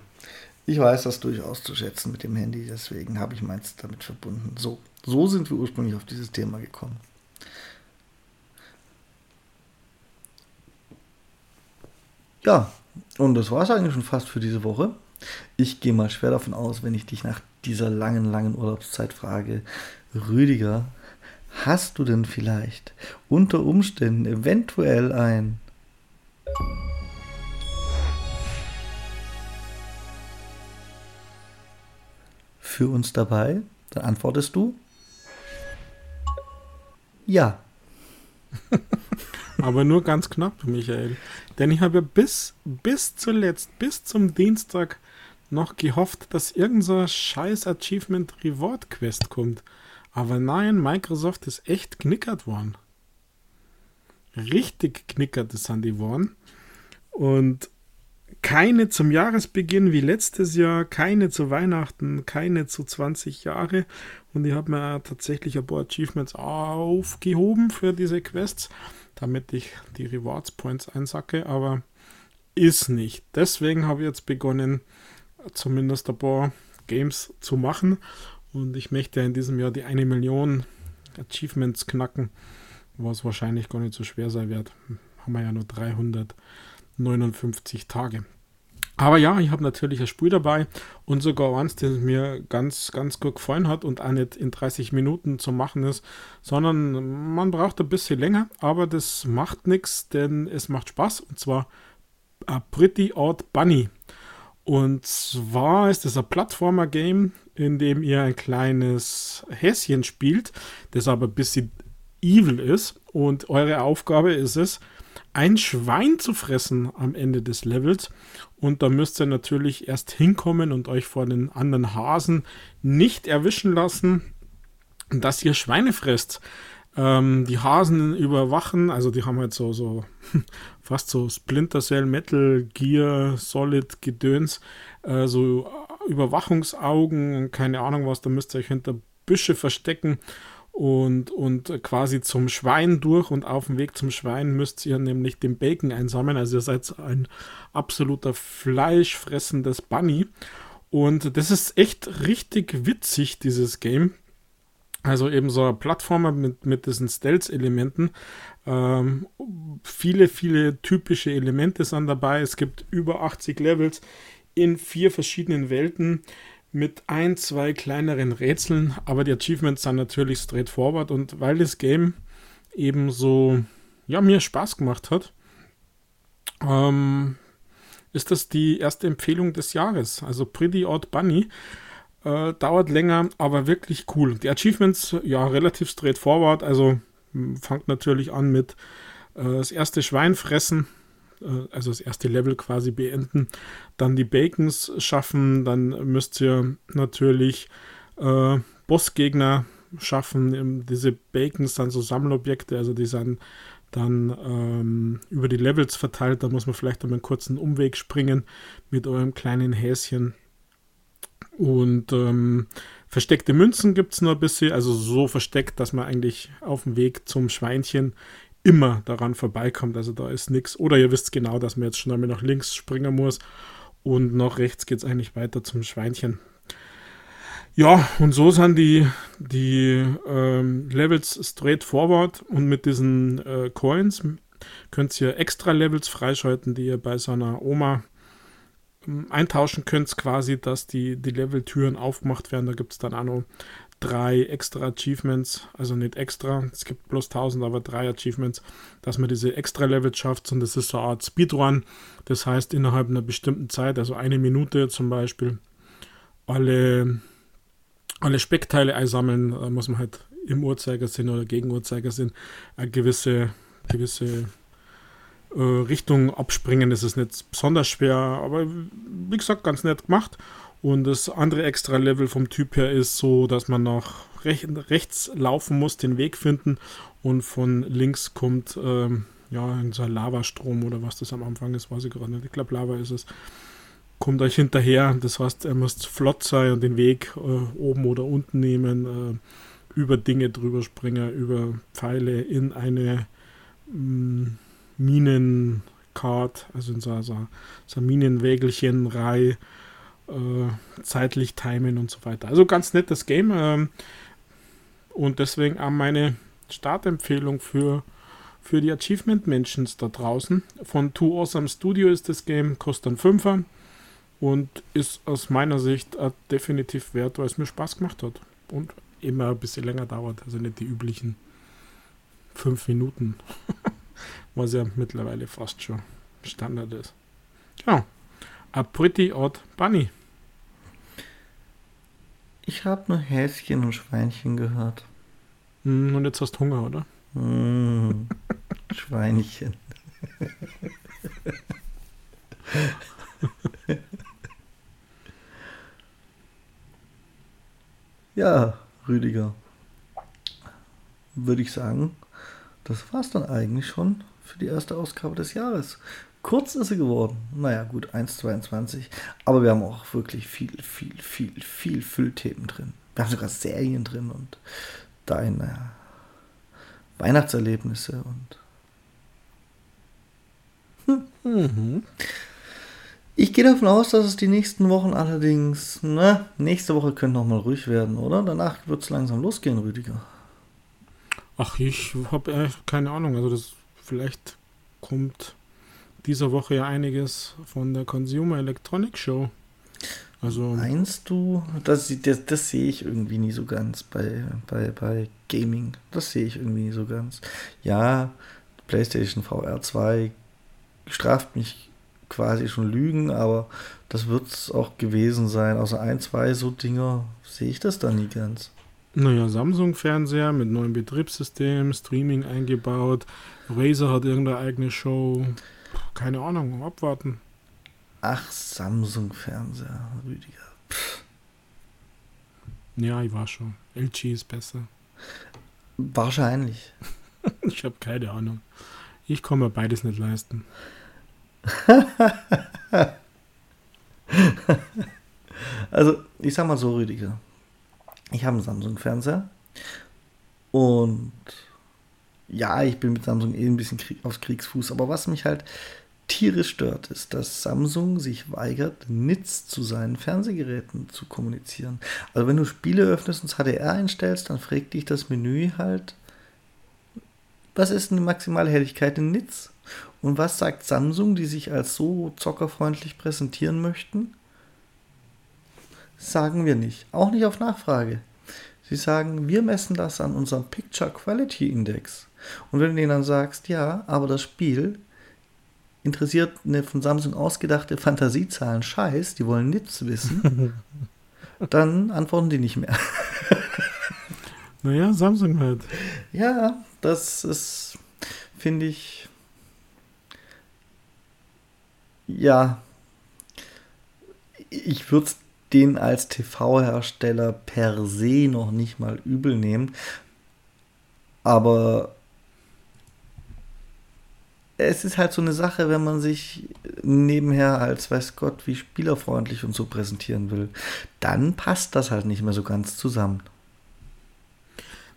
Ich weiß das durchaus zu schätzen mit dem Handy, deswegen habe ich meins damit verbunden. So, so sind wir ursprünglich auf dieses Thema gekommen. Ja, und das war es eigentlich schon fast für diese Woche. Ich gehe mal schwer davon aus, wenn ich dich nach dieser langen, langen Urlaubszeit frage, Rüdiger, hast du denn vielleicht unter Umständen eventuell ein für uns dabei? Dann antwortest du ja. [laughs] Aber nur ganz knapp, Michael. Denn ich habe bis, bis zuletzt, bis zum Dienstag noch gehofft, dass irgendein scheiß Achievement Reward Quest kommt. Aber nein, Microsoft ist echt knickert worden. Richtig knickert ist an die worden. Und keine zum Jahresbeginn wie letztes Jahr, keine zu Weihnachten, keine zu 20 Jahre. Und ich habe mir tatsächlich ein paar Achievements aufgehoben für diese Quests, damit ich die Rewards Points einsacke, aber ist nicht. Deswegen habe ich jetzt begonnen, zumindest ein paar Games zu machen. Und ich möchte in diesem Jahr die eine Million Achievements knacken, was wahrscheinlich gar nicht so schwer sein wird. Haben wir ja nur 359 Tage. Aber ja, ich habe natürlich ein Spiel dabei und sogar eins, das mir ganz, ganz gut gefallen hat und auch nicht in 30 Minuten zu machen ist, sondern man braucht ein bisschen länger, aber das macht nichts, denn es macht Spaß und zwar A Pretty Odd Bunny. Und zwar ist es ein Plattformer-Game, in dem ihr ein kleines Häschen spielt, das aber ein bisschen evil ist. Und eure Aufgabe ist es, ein Schwein zu fressen am Ende des Levels. Und da müsst ihr natürlich erst hinkommen und euch vor den anderen Hasen nicht erwischen lassen, dass ihr Schweine fresst. Ähm, die Hasen überwachen, also die haben halt so, so [laughs] fast so Splinter Cell, Metal, Gear, Solid, Gedöns, äh, so Überwachungsaugen, keine Ahnung was, da müsst ihr euch hinter Büsche verstecken und, und quasi zum Schwein durch und auf dem Weg zum Schwein müsst ihr nämlich den Bacon einsammeln. Also ihr seid ein absoluter fleischfressendes Bunny. Und das ist echt richtig witzig, dieses Game. Also eben so ein Plattformer mit, mit diesen Stealth-Elementen. Ähm, viele, viele typische Elemente sind dabei. Es gibt über 80 Levels in vier verschiedenen Welten mit ein, zwei kleineren Rätseln. Aber die Achievements sind natürlich straightforward. Und weil das Game eben so, ja, mir Spaß gemacht hat, ähm, ist das die erste Empfehlung des Jahres. Also Pretty Odd Bunny Äh, dauert länger, aber wirklich cool. Die Achievements, ja, relativ straightforward. Also fangt natürlich an mit äh, das erste Schwein fressen, also das erste Level quasi beenden. Dann die Bacons schaffen. Dann müsst ihr natürlich äh, Bossgegner schaffen. Diese Bacons sind so Sammelobjekte, also die sind dann ähm, über die Levels verteilt. Da muss man vielleicht einmal einen kurzen Umweg springen mit eurem kleinen Häschen. Und ähm, versteckte Münzen gibt es nur ein bisschen, also so versteckt, dass man eigentlich auf dem Weg zum Schweinchen immer daran vorbeikommt. Also da ist nichts. Oder ihr wisst genau, dass man jetzt schon einmal nach links springen muss und nach rechts geht es eigentlich weiter zum Schweinchen. Ja, und so sind die, die ähm, Levels straightforward und mit diesen äh, Coins könnt ihr extra Levels freischalten, die ihr bei so einer Oma eintauschen könnt, quasi, dass die, die Level-Türen aufgemacht werden. Da gibt es dann auch noch drei extra Achievements, also nicht extra, es gibt bloß 1000, aber drei Achievements, dass man diese extra Levels schafft und das ist so eine Art Speedrun. Das heißt, innerhalb einer bestimmten Zeit, also eine Minute zum Beispiel, alle alle Speckteile einsammeln, da muss man halt im Uhrzeigersinn oder gegen Uhrzeigersinn eine gewisse, gewisse Richtung abspringen. Ist nicht besonders schwer, aber wie gesagt, ganz nett gemacht. Und das andere extra Level vom Typ her ist so, dass man nach rech rechts laufen muss, den Weg finden und von links kommt ähm, ja ein Lavastrom oder was das am Anfang ist, weiß ich gerade nicht. Ich glaube, Lava ist es kommt euch hinterher. Das heißt, ihr müsst flott sein und den Weg äh, oben oder unten nehmen, äh, über Dinge drüber springen, über Pfeile in eine mm, Minenkart, also in so, so, so Minenwägelchen-Reihe, äh, zeitlich timen und so weiter. Also ganz nettes Game ähm, und deswegen auch meine Startempfehlung für für die Achievement Mentions da draußen. Von Two Awesome Studio ist das Game, kostet einen Fünfer und ist aus meiner Sicht definitiv wert, weil es mir Spaß gemacht hat und immer ein bisschen länger dauert, also nicht die üblichen fünf Minuten, [laughs] was ja mittlerweile fast schon Standard ist. Ja, a pretty odd bunny. Ich habe nur Häschen und Schweinchen gehört. Hm, und jetzt hast du Hunger, oder? Mmh, [laughs] Schweinchen. Ja, Rüdiger. Würde ich sagen, das war es dann eigentlich schon für die erste Ausgabe des Jahres. Kurz ist sie geworden. Naja, gut, 1,22. Aber wir haben auch wirklich viel, viel, viel, viel Füllthemen drin. Wir haben sogar Serien drin und deine Weihnachtserlebnisse und. Mhm. Ich gehe davon aus, dass es die nächsten Wochen allerdings, na, nächste Woche könnte noch mal ruhig werden, oder? Danach wird es langsam losgehen, Rüdiger. Ach, ich habe äh, keine Ahnung. Also das vielleicht kommt dieser Woche ja einiges von der Consumer Electronic Show. Also meinst du, das, das, das sehe ich irgendwie nie so ganz bei, bei, bei Gaming. Das sehe ich irgendwie nie so ganz. Ja, PlayStation VR 2 straft mich quasi schon lügen, aber das wird es auch gewesen sein. Außer ein, zwei so Dinger sehe ich das da nie ganz. Naja, Samsung-Fernseher mit neuem Betriebssystem, Streaming eingebaut. Razer hat irgendeine eigene Show. Keine Ahnung, abwarten. Ach, Samsung-Fernseher, Rüdiger. Pff. Ja, ich war schon. LG ist besser. Wahrscheinlich. [laughs] ich habe keine Ahnung. Ich kann mir beides nicht leisten. [laughs] also, ich sag mal so, Rüdiger. Ich habe einen Samsung-Fernseher. Und ja, ich bin mit Samsung eh ein bisschen Krieg, aufs Kriegsfuß. Aber was mich halt tierisch stört, ist, dass Samsung sich weigert, NITS zu seinen Fernsehgeräten zu kommunizieren. Also wenn du Spiele öffnest und HDR einstellst, dann fragt dich das Menü halt, was ist die maximale Helligkeit in NITS? Und was sagt Samsung, die sich als so zockerfreundlich präsentieren möchten? Sagen wir nicht. Auch nicht auf Nachfrage. Sie sagen, wir messen das an unserem Picture Quality Index. Und wenn du denen dann sagst, ja, aber das Spiel interessiert eine von Samsung ausgedachte Fantasiezahlen Scheiß, die wollen nichts wissen, [laughs] dann antworten die nicht mehr. [laughs] naja, Samsung halt. Ja, das ist, finde ich, ja, ich würde es den als TV-Hersteller per se noch nicht mal übel nehmen. Aber es ist halt so eine Sache, wenn man sich nebenher als weiß Gott wie spielerfreundlich und so präsentieren will, dann passt das halt nicht mehr so ganz zusammen.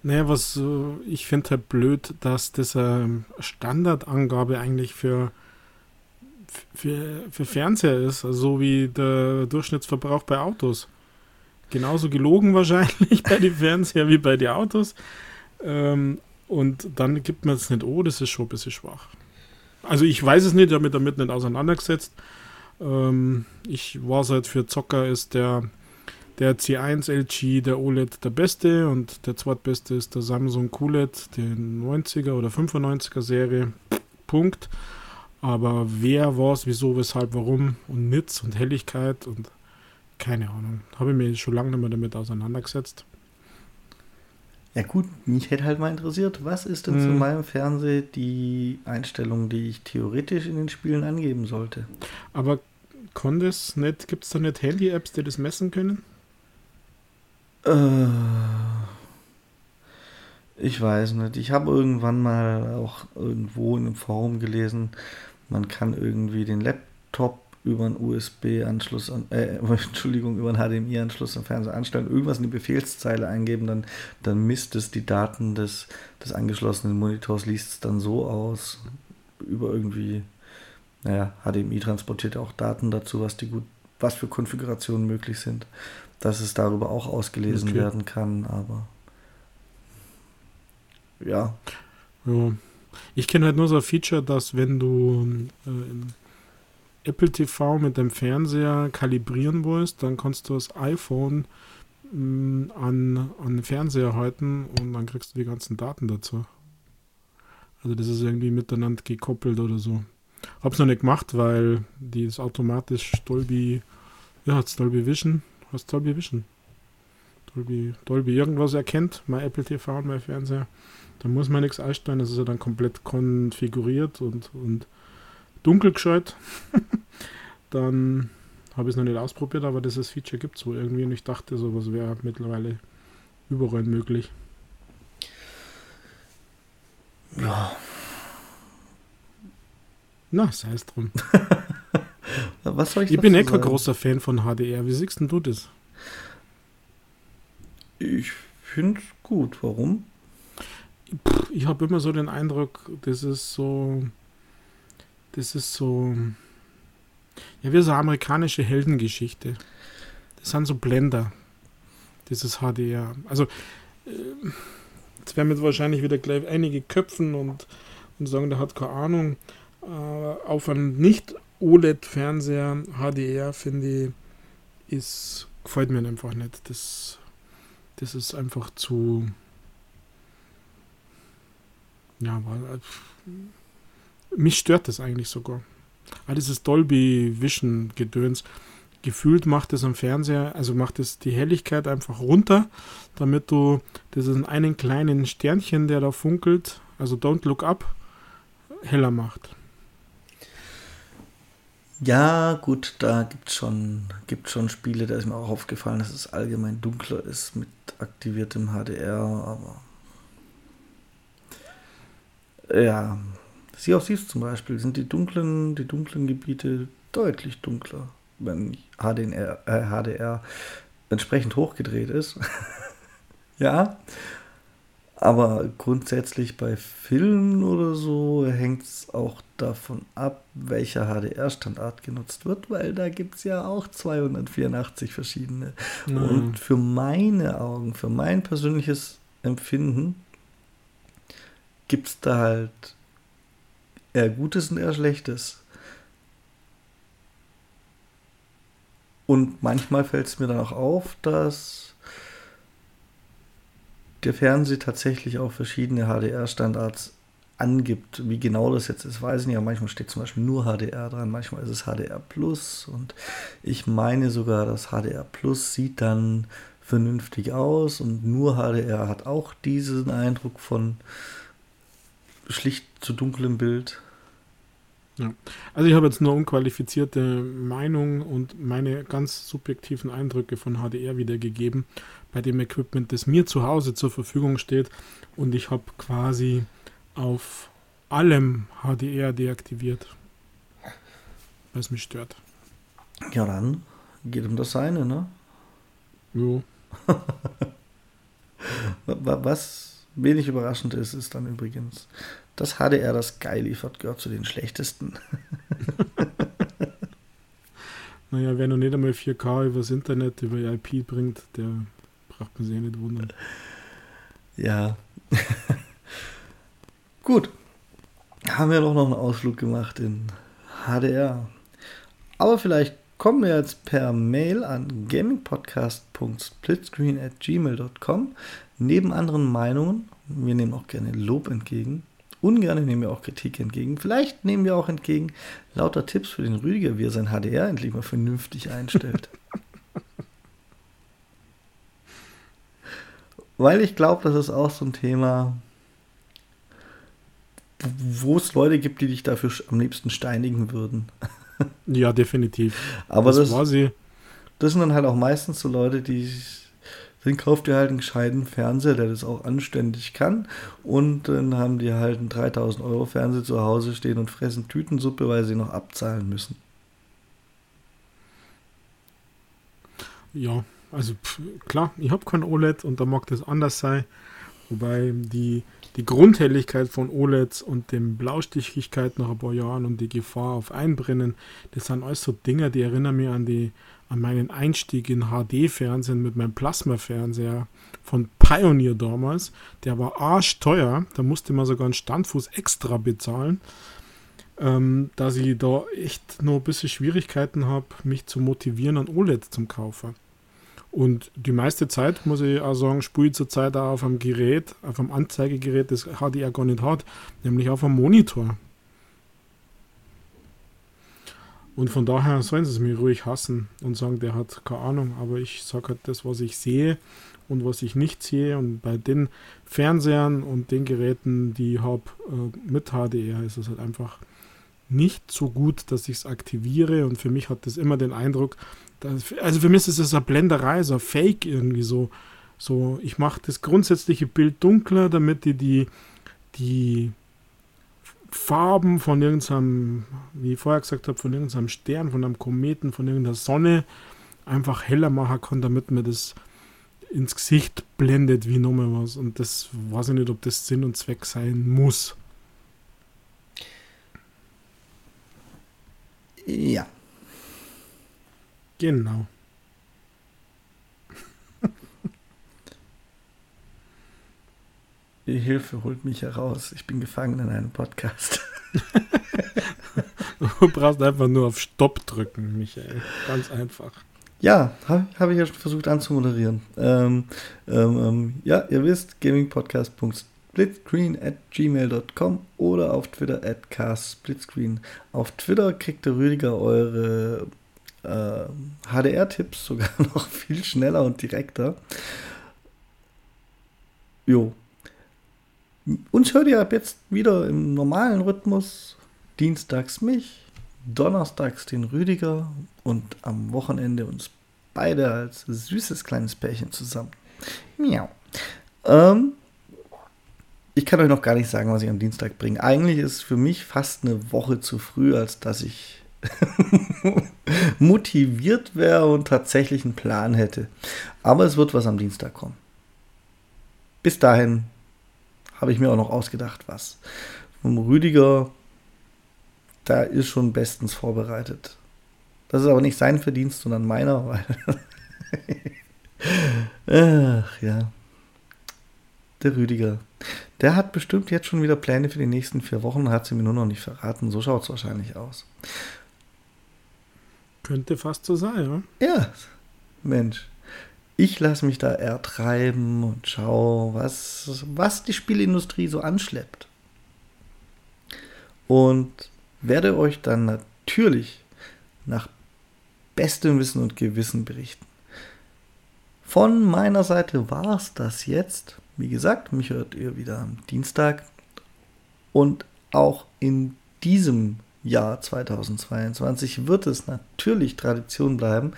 Naja, was ich finde halt blöd, dass das eine Standardangabe eigentlich für, für, für Fernseher ist, also so wie der Durchschnittsverbrauch bei Autos. Genauso gelogen [laughs] wahrscheinlich bei den Fernseher wie bei den Autos. Ähm, und dann gibt man es nicht, oh, das ist schon ein bisschen schwach. Also ich weiß es nicht, ich habe mich damit nicht auseinandergesetzt. Ähm, ich war seit für Zocker ist der, der C1 LG, der OLED der beste und der zweitbeste ist der Samsung QLED, die 90er oder 95er Serie. Punkt. Aber wer, was, wieso, weshalb, warum und Nitz und Helligkeit und keine Ahnung. Habe ich mich schon lange nicht mehr damit auseinandergesetzt. Ja gut, mich hätte halt mal interessiert, was ist denn hm. zu meinem Fernseher die Einstellung, die ich theoretisch in den Spielen angeben sollte? Aber konnte es nicht, gibt es da nicht Handy-Apps, die das messen können? Äh, ich weiß nicht. Ich habe irgendwann mal auch irgendwo in einem Forum gelesen, man kann irgendwie den Laptop über einen USB-Anschluss an, äh, [laughs] Entschuldigung, über einen HDMI-Anschluss am Fernseher anstellen, irgendwas in die Befehlszeile eingeben, dann, dann misst es die Daten des, des angeschlossenen Monitors, liest es dann so aus, über irgendwie, naja, HDMI transportiert auch Daten dazu, was die gut, was für Konfigurationen möglich sind, dass es darüber auch ausgelesen okay. werden kann, aber ja. Ja. Ich kenne halt nur so ein Feature, dass wenn du äh, Apple TV mit dem Fernseher kalibrieren willst, dann kannst du das iPhone mh, mm, an, an den Fernseher halten und dann kriegst du die ganzen Daten dazu. Also das ist irgendwie miteinander gekoppelt oder so. Hab's noch nicht gemacht, weil die ist automatisch Dolby, ja, hat's Dolby Vision, hast Dolby Vision. Dolby, Dolby irgendwas erkennt, mein Apple TV und mein Fernseher. Da muss man nichts einstellen, das ist ja dann komplett konfiguriert und, und dunkel gescheit. [laughs] dann habe ich es noch nicht ausprobiert, aber dieses Feature gibt es wohl irgendwie und ich dachte, sowas wäre mittlerweile überall möglich. Ja. Na, sei es drum. [laughs] Was soll ich Ich bin eh kein großer Fan von HDR. Wie siehst denn du das? Ich finde es gut. Warum? Ich habe immer so den Eindruck, das ist so das ist so, ja, wie so eine amerikanische Heldengeschichte. Das sind so Blender, dieses HDR. Also, äh, jetzt werden wir wahrscheinlich wieder gleich einige köpfen und, und sagen, der hat keine Ahnung. Äh, auf einem nicht-OLED-Fernseher HDR, finde ich, ist, gefällt mir einfach nicht. Das, das ist einfach zu, ja, weil, mich stört das eigentlich sogar. All dieses Dolby Vision Gedöns. Gefühlt macht es am Fernseher, also macht es die Helligkeit einfach runter, damit du diesen einen kleinen Sternchen, der da funkelt, also Don't Look Up, heller macht. Ja, gut, da gibt es schon, gibt schon Spiele, da ist mir auch aufgefallen, dass es allgemein dunkler ist mit aktiviertem HDR, aber ja, Sea of Thieves zum Beispiel sind die dunklen, die dunklen Gebiete deutlich dunkler, wenn HDR, äh, HDR entsprechend hochgedreht ist. [laughs] ja. Aber grundsätzlich bei Filmen oder so hängt es auch davon ab, welcher HDR-Standard genutzt wird, weil da gibt es ja auch 284 verschiedene. Mhm. Und für meine Augen, für mein persönliches Empfinden, gibt es da halt eher Gutes und eher Schlechtes. Und manchmal fällt es mir dann auch auf, dass der Fernseher tatsächlich auch verschiedene HDR-Standards angibt. Wie genau das jetzt ist, weiß ich nicht. Aber manchmal steht zum Beispiel nur HDR dran, manchmal ist es HDR Plus. Und ich meine sogar, dass HDR Plus sieht dann vernünftig aus und nur HDR hat auch diesen Eindruck von schlicht zu dunklem Bild. Ja. Also ich habe jetzt nur unqualifizierte Meinung und meine ganz subjektiven Eindrücke von HDR wiedergegeben bei dem Equipment, das mir zu Hause zur Verfügung steht. Und ich habe quasi auf allem HDR deaktiviert, was mich stört. Ja, dann geht um das seine, ne? Jo. [laughs] was wenig überraschend ist, ist dann übrigens, dass HDR das Geil liefert, gehört zu den schlechtesten. [laughs] naja, wer noch nicht einmal 4K übers Internet, über IP bringt, der braucht man sich nicht wundern. Ja. [laughs] Gut. Haben wir doch noch einen Ausflug gemacht in HDR. Aber vielleicht kommen wir jetzt per Mail an gamingpodcast.splitscreen.gmail.com neben anderen Meinungen. Wir nehmen auch gerne Lob entgegen. Ungern nehmen wir auch Kritik entgegen. Vielleicht nehmen wir auch entgegen lauter Tipps für den Rüdiger, wie er sein HDR endlich mal vernünftig einstellt. [laughs] Weil ich glaube, das ist auch so ein Thema, wo es Leute gibt, die dich dafür am liebsten steinigen würden. Ja, definitiv. Aber das, das, war sie. das sind dann halt auch meistens so Leute, die dann kauft ihr halt einen gescheiten Fernseher, der das auch anständig kann. Und dann haben die halt einen 3000 Euro Fernseher zu Hause stehen und fressen Tütensuppe, weil sie noch abzahlen müssen. Ja, also pff, klar, ich habe kein OLED und da mag das anders sein. Wobei die die Grundhelligkeit von OLEDs und dem Blaustichigkeit nach ein paar Jahren und die Gefahr auf Einbrennen, das sind alles so Dinge, die erinnern mich an, die, an meinen Einstieg in HD-Fernsehen mit meinem Plasma-Fernseher von Pioneer damals. Der war arschteuer, da musste man sogar einen Standfuß extra bezahlen, ähm, dass ich da echt noch ein bisschen Schwierigkeiten habe, mich zu motivieren, an OLED zum kaufen. Und die meiste Zeit, muss ich auch sagen, spiele ich zurzeit auch auf einem Gerät, auf einem Anzeigegerät, das HDR gar nicht hat, nämlich auf einem Monitor. Und von daher sollen sie es mir ruhig hassen und sagen, der hat keine Ahnung, aber ich sage halt das, was ich sehe und was ich nicht sehe. Und bei den Fernsehern und den Geräten, die ich habe äh, mit HDR, ist es halt einfach nicht so gut, dass ich es aktiviere. Und für mich hat das immer den Eindruck, das, also für mich ist es eine Blenderei, so ein Fake irgendwie so. So, ich mache das grundsätzliche Bild dunkler, damit ich die, die Farben von irgendeinem, wie ich vorher gesagt habe, von irgendeinem Stern, von einem Kometen, von irgendeiner Sonne einfach heller machen kann, damit mir das ins Gesicht blendet wie nochmal was. Und das weiß ich nicht, ob das Sinn und Zweck sein muss. Ja, Genau. Hilfe holt mich heraus. Ich bin gefangen in einem Podcast. [laughs] du brauchst einfach nur auf Stopp drücken, Michael. Ganz einfach. Ja, habe hab ich ja schon versucht anzumoderieren. Ähm, ähm, ähm, ja, ihr wisst, gamingpodcast.splitscreen at gmail.com oder auf Twitter at castsplitscreen. Auf Twitter kriegt der Rüdiger eure äh, HDR-Tipps sogar [laughs] noch viel schneller und direkter. Jo. Uns hört ihr ab jetzt wieder im normalen Rhythmus. Dienstags mich, donnerstags den Rüdiger und am Wochenende uns beide als süßes kleines Pärchen zusammen. Miau. Ähm, ich kann euch noch gar nicht sagen, was ich am Dienstag bringe. Eigentlich ist für mich fast eine Woche zu früh, als dass ich [laughs] motiviert wäre und tatsächlich einen Plan hätte. Aber es wird was am Dienstag kommen. Bis dahin habe ich mir auch noch ausgedacht, was. Vom Rüdiger, da ist schon bestens vorbereitet. Das ist aber nicht sein Verdienst, sondern meiner, weil. [laughs] Ach ja. Der Rüdiger. Der hat bestimmt jetzt schon wieder Pläne für die nächsten vier Wochen, hat sie mir nur noch nicht verraten. So schaut es wahrscheinlich aus. Könnte fast so sein, ja? Ja, Mensch. Ich lasse mich da ertreiben und schau, was, was die Spielindustrie so anschleppt. und werde euch dann natürlich nach bestem Wissen und Gewissen berichten. Von meiner Seite war es das jetzt. Wie gesagt, mich hört ihr wieder am Dienstag. Und auch in diesem Jahr 2022 wird es natürlich Tradition bleiben.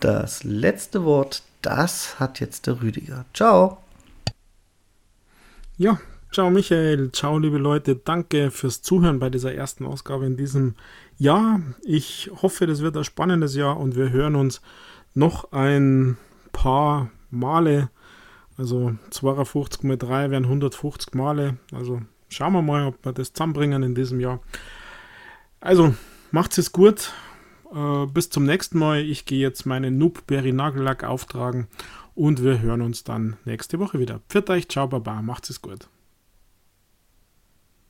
Das letzte Wort, das hat jetzt der Rüdiger. Ciao. Ja, ciao Michael, ciao liebe Leute, danke fürs Zuhören bei dieser ersten Ausgabe in diesem Jahr. Ich hoffe, das wird ein spannendes Jahr und wir hören uns noch ein paar Male. Also 52 mal 3 wären 150 Male. Also schauen wir mal, ob wir das zusammenbringen in diesem Jahr. Also macht es gut. Äh, bis zum nächsten Mal. Ich gehe jetzt meinen Noobberry Nagellack auftragen und wir hören uns dann nächste Woche wieder. Pfiat euch, ciao, baba, macht es gut.